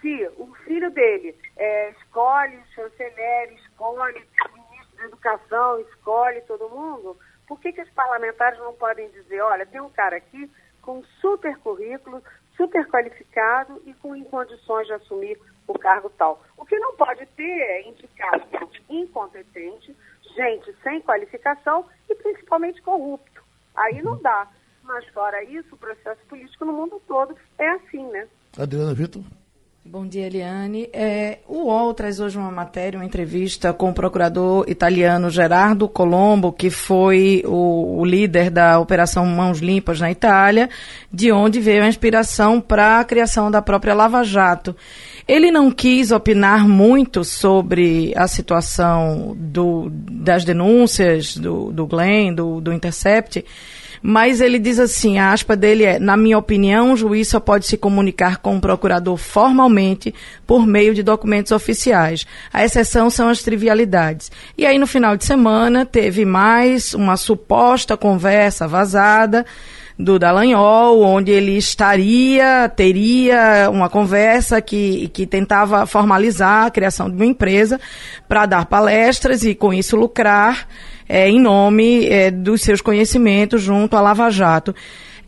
S8: se o filho dele é, escolhe o chanceler, escolhe o ministro da educação, escolhe todo mundo, por que, que os parlamentares não podem dizer, olha, tem um cara aqui com super currículo, super qualificado e com condições de assumir o cargo tal. O que não pode ter é indicado incompetente, gente sem qualificação e principalmente corrupto. Aí não dá. Mas fora isso, o processo político no mundo todo é assim, né?
S2: Adriana Vitor.
S4: Bom dia, Eliane. É, o UOL traz hoje uma matéria, uma entrevista com o procurador italiano Gerardo Colombo, que foi o, o líder da Operação Mãos Limpas na Itália, de onde veio a inspiração para a criação da própria Lava Jato. Ele não quis opinar muito sobre a situação do, das denúncias do, do Glenn, do, do Intercept, mas ele diz assim, a aspa dele é, na minha opinião, o juiz só pode se comunicar com o procurador formalmente por meio de documentos oficiais. A exceção são as trivialidades. E aí no final de semana teve mais uma suposta conversa vazada do Dallagnol, onde ele estaria, teria uma conversa que, que tentava formalizar a criação de uma empresa para dar palestras e com isso lucrar é, em nome é, dos seus conhecimentos junto à Lava Jato.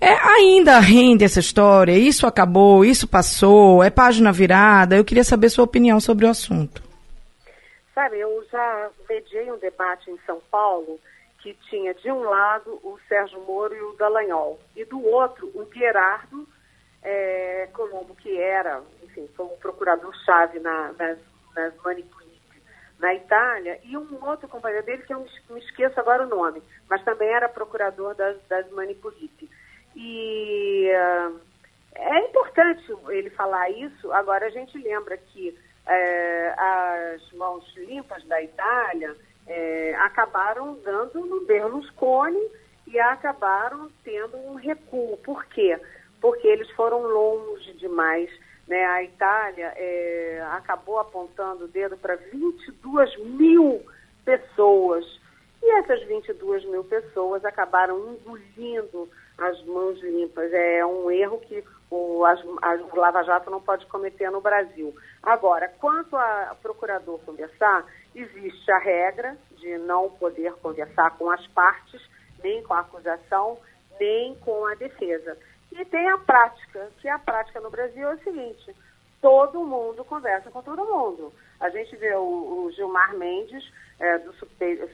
S4: É, ainda rende essa história? Isso acabou? Isso passou? É página virada? Eu queria saber sua opinião sobre o assunto.
S8: Sabe, eu já mediei um debate em São Paulo que tinha de um lado o Sérgio Moro e o Dallagnol, e do outro o Gerardo é, Colombo, que era, enfim, foi um procurador-chave na, nas, nas na Itália, e um outro companheiro dele, que eu me esqueço agora o nome, mas também era procurador das, das. E é importante ele falar isso, agora a gente lembra que uh, as mãos limpas da Itália uh, acabaram dando no Berlusconi e acabaram tendo um recuo. Por quê? Porque eles foram longe demais né, a Itália é, acabou apontando o dedo para 22 mil pessoas. E essas 22 mil pessoas acabaram engolindo as mãos limpas. É um erro que o, as, a Lava Jato não pode cometer no Brasil. Agora, quanto a procurador conversar, existe a regra de não poder conversar com as partes, nem com a acusação, nem com a defesa. E tem a prática, que a prática no Brasil é o seguinte: todo mundo conversa com todo mundo. A gente vê o, o Gilmar Mendes, é, do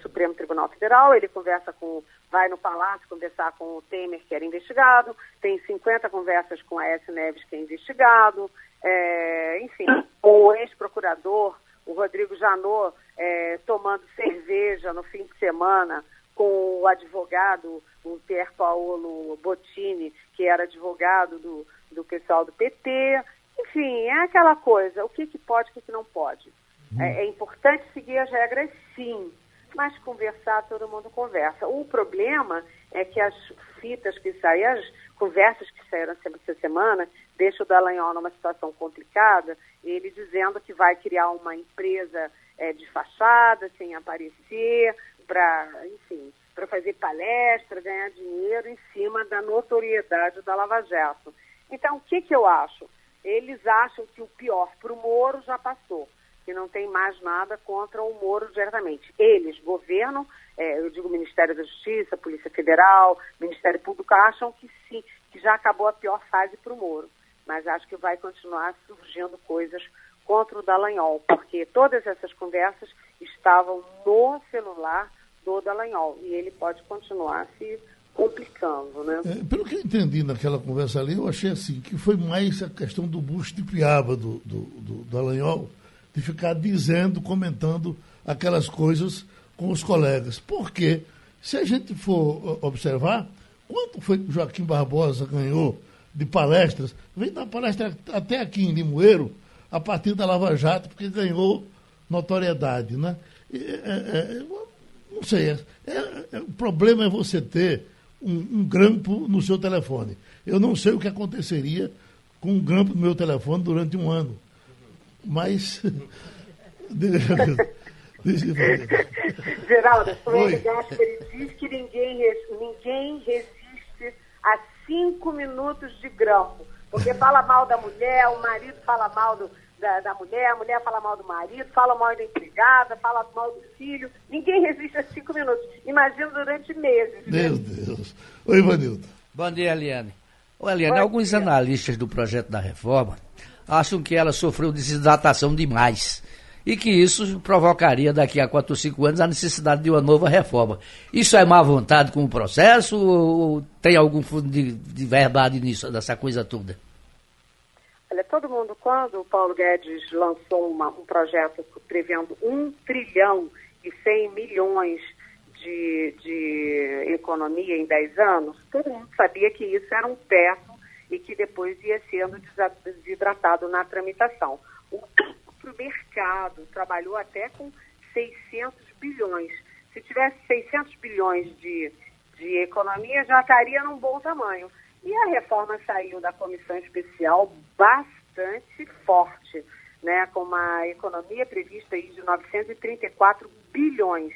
S8: Supremo Tribunal Federal, ele conversa com, vai no Palácio conversar com o Temer, que era investigado, tem 50 conversas com a S. Neves, que é investigado, é, enfim, o ex-procurador, o Rodrigo Janot, é, tomando cerveja no fim de semana com o advogado, o Pier Paolo Bottini, que era advogado do, do pessoal do PT. Enfim, é aquela coisa, o que, que pode e o que, que não pode. É, é importante seguir as regras, sim, mas conversar, todo mundo conversa. O problema é que as fitas que saem, as conversas que saíram essa semana, deixam o Dallagnol numa situação complicada, ele dizendo que vai criar uma empresa é, de fachada, sem aparecer, para, enfim, para fazer palestra, ganhar dinheiro em cima da notoriedade da Lava Jato. Então, o que, que eu acho? Eles acham que o pior para o Moro já passou, que não tem mais nada contra o Moro diretamente. Eles, governo, é, eu digo Ministério da Justiça, Polícia Federal, Ministério Público, acham que sim, que já acabou a pior fase para o Moro. Mas acho que vai continuar surgindo coisas contra o Dallagnol, porque todas essas conversas estavam no celular do Dallagnol e ele pode continuar se complicando, né?
S2: É, pelo que eu entendi naquela conversa ali, eu achei assim, que foi mais a questão do busto de piaba do, do, do Dallagnol, de ficar dizendo, comentando aquelas coisas com os colegas. Porque, se a gente for observar, quanto foi que Joaquim Barbosa ganhou de palestras? Vem dar palestra até aqui em Limoeiro, a partir da Lava Jato, porque ganhou notoriedade, né? É, é, não sei, é, o problema é você ter um, um, grampo no seu telefone. Eu não sei o que aconteceria com um grampo no meu telefone durante um ano. Mas.
S8: Geraldo, Fred Gasper diz que ninguém, ninguém resiste a cinco minutos de grampo. Porque fala mal da mulher, o marido fala mal do, da, da, mulher, a mulher fala mal do marido, fala mal da empregada, fala mal do filho. Ninguém resiste a cinco minutos. Imagina durante meses.
S2: Né? Meu Deus. Oi, Ivanildo.
S5: Bom dia, Eliane. Ô, Eliane, Bom alguns dia. analistas do projeto da reforma acham que ela sofreu desidratação demais e que isso provocaria daqui a quatro ou cinco anos a necessidade de uma nova reforma. Isso é má vontade com o processo ou tem algum fundo de, de verdade nisso, dessa coisa toda?
S8: Olha, todo mundo, quando o Paulo Guedes lançou uma, um projeto prevendo um trilhão e cem milhões de, de economia em 10 anos, todo mundo sabia que isso era um teto e que depois ia sendo desidratado na tramitação. O próprio mercado trabalhou até com 600 bilhões. Se tivesse 600 bilhões de, de economia, já estaria num bom tamanho. E a reforma saiu da comissão especial bastante forte, né, com uma economia prevista aí de 934 bilhões.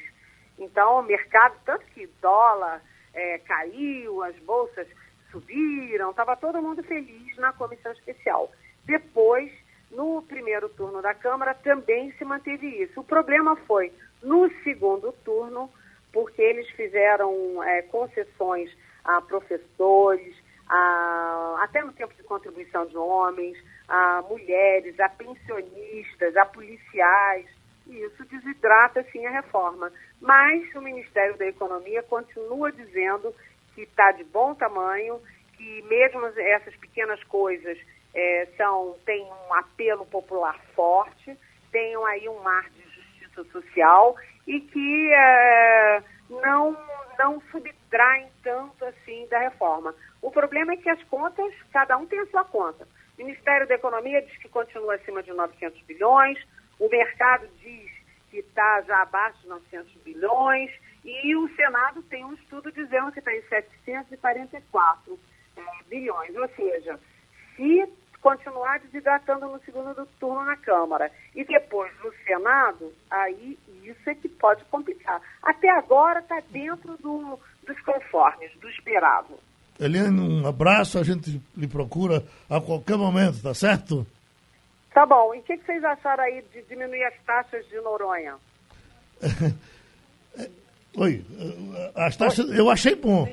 S8: Então, o mercado, tanto que dólar é, caiu, as bolsas subiram, estava todo mundo feliz na comissão especial. Depois, no primeiro turno da Câmara, também se manteve isso. O problema foi no segundo turno, porque eles fizeram é, concessões a professores, a, até no tempo de contribuição de homens, a mulheres, a pensionistas, a policiais. E isso desidrata, sim, a reforma. Mas o Ministério da Economia continua dizendo que está de bom tamanho, que mesmo essas pequenas coisas é, são, têm um apelo popular forte, tenham aí um mar de justiça social e que é, não, não subtraem tanto assim da reforma. O problema é que as contas, cada um tem a sua conta. O Ministério da Economia diz que continua acima de 900 bilhões, o mercado diz que está já abaixo de 900 bilhões, e o Senado tem um estudo dizendo que está em 744 é, bilhões. Ou seja, se continuar desidratando no segundo turno na Câmara e depois no Senado, aí isso é que pode complicar. Até agora está dentro do, dos conformes, do esperado.
S2: Eliane, um abraço, a gente lhe procura a qualquer momento, tá certo?
S8: Tá bom. E o que, que vocês acharam aí de diminuir as taxas de Noronha?
S2: Oi, as taxas, eu achei bom.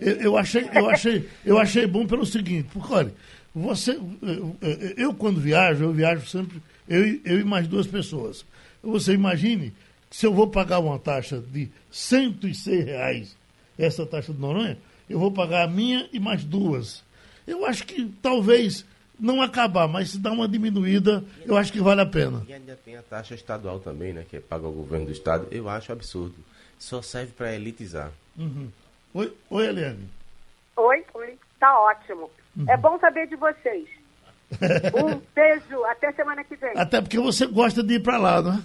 S2: Eu, eu, achei, eu, achei, eu achei bom pelo seguinte, porque olha, você, eu, eu quando viajo, eu viajo sempre, eu, eu e mais duas pessoas. Você imagine se eu vou pagar uma taxa de 106 reais, essa taxa de Noronha, eu vou pagar a minha e mais duas. Eu acho que talvez não acabar, mas se dar uma diminuída, eu acho que vale a pena.
S6: E ainda tem a taxa estadual também, né? Que é paga ao governo do estado. Eu acho absurdo. Só serve para elitizar.
S2: Uhum. Oi, oi, Eliane.
S8: Oi, oi. Tá ótimo. Uhum. É bom saber de vocês. um beijo. Até semana que vem.
S2: Até porque você gosta de ir para lá, não
S8: é?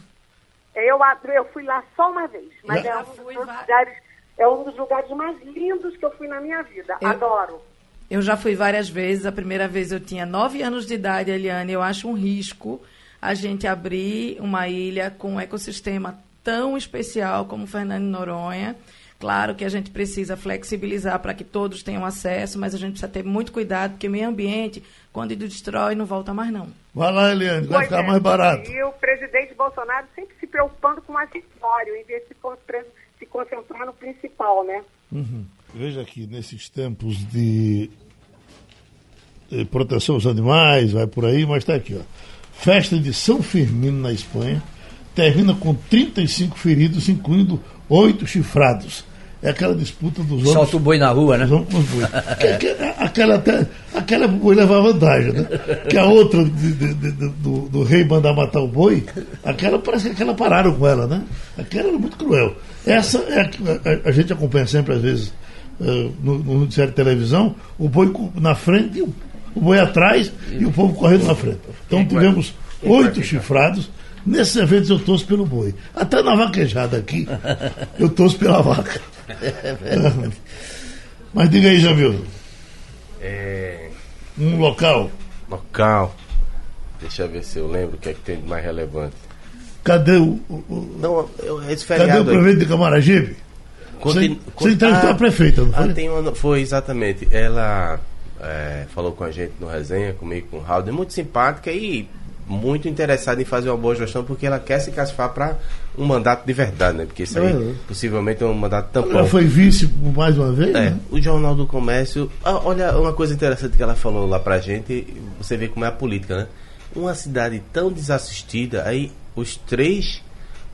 S8: Eu, eu fui lá só uma vez, mas é um, dos lugares, é um dos lugares mais lindos que eu fui na minha vida. Eu... Adoro.
S4: Eu já fui várias vezes. A primeira vez eu tinha nove anos de idade, Eliane. Eu acho um risco a gente abrir uma ilha com um ecossistema tão especial como Fernando Noronha. Claro que a gente precisa flexibilizar para que todos tenham acesso, mas a gente precisa ter muito cuidado, porque meio ambiente, quando destrói, não volta mais não.
S2: Vai lá, Eliane, vai ficar é. mais barato.
S8: E o presidente Bolsonaro sempre se preocupando com o acessório, em vez de se concentrar no principal, né?
S2: Uhum. Veja que nesses tempos de, de proteção aos animais, vai por aí, mas está aqui, ó. Festa de São Firmino na Espanha termina com 35 feridos, incluindo oito chifrados. É aquela disputa dos homens.
S5: Solta o boi na rua, né?
S2: Os homens com os boi. que, aquela, até, aquela boi leva vantagem, né? Que a outra de, de, de, do, do, rei mandar matar o boi, aquela parece que aquela pararam com ela, né? Aquela era muito cruel. Essa é a, a, a gente acompanha sempre, às vezes, uh, no, no noticiário de televisão, o boi na frente e o, o boi atrás e o povo correndo na frente. Então tivemos oito chifrados Nesses eventos eu torço pelo boi. Até na vaquejada aqui, eu torço pela vaca. É Mas diga aí, Jamil.
S6: É...
S2: Um local.
S6: Local. Deixa eu ver se eu lembro o que é que tem de mais relevante.
S2: Cadê o. o
S6: não, eu, esse
S2: Cadê o prefeito de Camaragibe? Continu... Você, você entrevistou ah, a prefeita, não foi?
S6: Ah, uma, foi exatamente. Ela é, falou com a gente no resenha, comigo, com o Raul, é muito simpática e muito interessada em fazer uma boa gestão porque ela quer se classificar para um mandato de verdade, né? Porque isso aí uhum. possivelmente é um mandato tampão.
S2: Ela foi vice mais uma vez?
S6: É, né? o Jornal do Comércio. Ah, olha, uma coisa interessante que ela falou lá pra gente, você vê como é a política, né? Uma cidade tão desassistida, aí os três.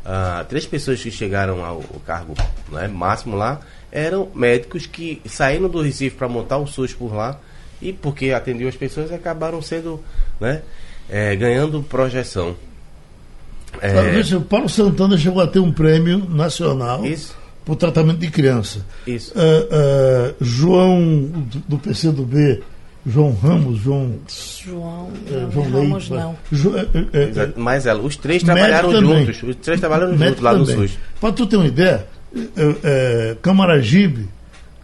S6: Ah, três pessoas que chegaram ao, ao cargo né, máximo lá eram médicos que saíram do Recife para montar o SUS por lá e porque atendiam as pessoas acabaram sendo né, é, ganhando projeção.
S2: É... O Paulo Santana chegou a ter um prêmio nacional
S6: Isso.
S2: por tratamento de criança.
S6: Isso.
S2: Uh, uh, João do, do PCdoB, João Ramos, João.
S4: João, uh, João Ramos, Leite, não.
S6: Jo, Mas ela, os três trabalharam juntos. Os três trabalharam juntos lá no SUS.
S2: Para tu ter uma ideia, Camaragibe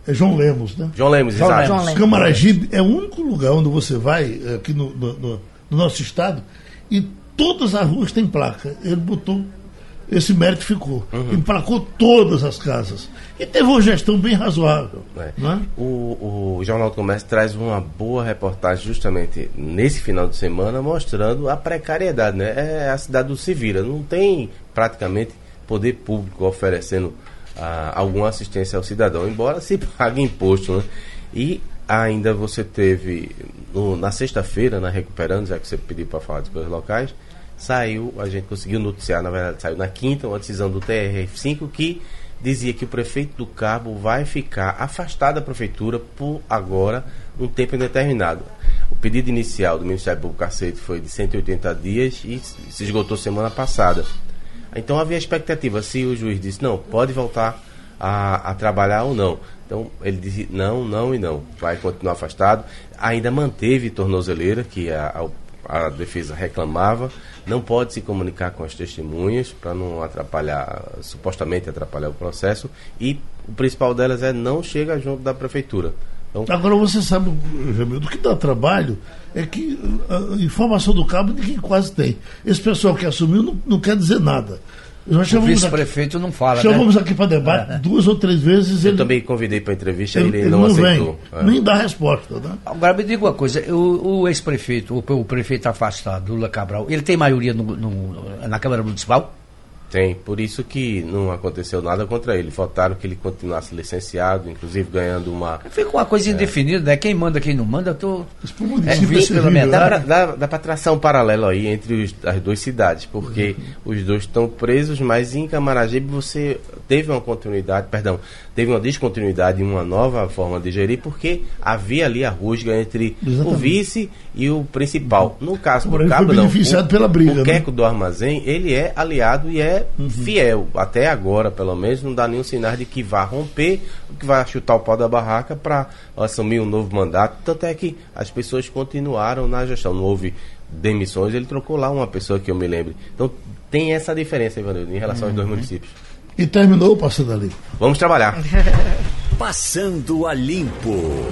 S2: é João Lemos, né?
S6: João Lemos, exato.
S2: Camaragibe é o único lugar onde você vai, aqui no, no, no nosso estado, e todas as ruas têm placa. Ele botou, esse mérito ficou. Uhum. Emplacou todas as casas. E teve uma gestão bem razoável. É. Né?
S6: O, o Jornal do Comércio traz uma boa reportagem justamente nesse final de semana, mostrando a precariedade. Né? É a cidade do Civira. Não tem praticamente poder público oferecendo ah, alguma assistência ao cidadão, embora se pague imposto. Né? E ainda você teve no, na sexta-feira, na Recuperando, já que você pediu para falar de coisas locais, saiu, a gente conseguiu noticiar, na verdade, saiu na quinta, uma decisão do TRF5 que dizia que o prefeito do Cabo vai ficar afastado da prefeitura por agora um tempo indeterminado. O pedido inicial do Ministério Público Cacete foi de 180 dias e se esgotou semana passada. Então havia expectativa se o juiz disse não, pode voltar a, a trabalhar ou não. Então ele disse não, não e não. Vai continuar afastado. Ainda manteve tornozeleira, que a, a, a defesa reclamava. Não pode se comunicar com as testemunhas para não atrapalhar, supostamente atrapalhar o processo. E o principal delas é não chega junto da prefeitura.
S2: Então, Agora você sabe, Jamil, do que dá trabalho é que a informação do cabo ninguém quase tem. Esse pessoal que assumiu não, não quer dizer nada.
S5: O vice-prefeito não fala,
S2: chamamos
S5: né?
S2: aqui para debate duas ou três vezes.
S6: Eu
S2: ele,
S6: também convidei para entrevista
S2: ele,
S6: ele,
S2: ele
S6: não,
S2: não
S6: aceitou.
S2: vem,
S6: É.
S2: nem dá resposta. Né?
S5: Agora me diga uma coisa, o, o ex-prefeito, o, o prefeito afastado, Lula Cabral, ele tem maioria no- no- na Câmara Municipal?
S6: Tem, por isso que não aconteceu nada contra ele. Faltaram que ele continuasse licenciado, inclusive ganhando uma.
S5: Fica uma coisa indefinida, né? Quem manda, quem não manda, eu tô. É, pela
S2: terrível,
S5: metade.
S6: Dá pra, dá, dá pra traçar um paralelo aí entre os- as duas cidades, porque os dois estão presos, mas em Camaragibe você teve uma continuidade, perdão, teve uma descontinuidade e uma nova forma de gerir, porque havia ali a rusga entre o
S2: Exatamente.
S6: vice e o principal. No caso do Cabo, não. o,
S2: pela briga,
S6: O
S2: né?
S6: Queco do Armazém, ele é aliado e é fiel. Até agora, pelo menos, não dá nenhum sinal de que vá romper, que vai chutar o pau da barraca para assumir um novo mandato. Tanto é que as pessoas continuaram na gestão. Não houve demissões, ele trocou lá uma pessoa que eu me lembre. Então tem essa diferença, Ivanildo, em relação aos dois municípios.
S2: E terminou passando ali.
S6: Vamos trabalhar.
S1: Passando a Limpo.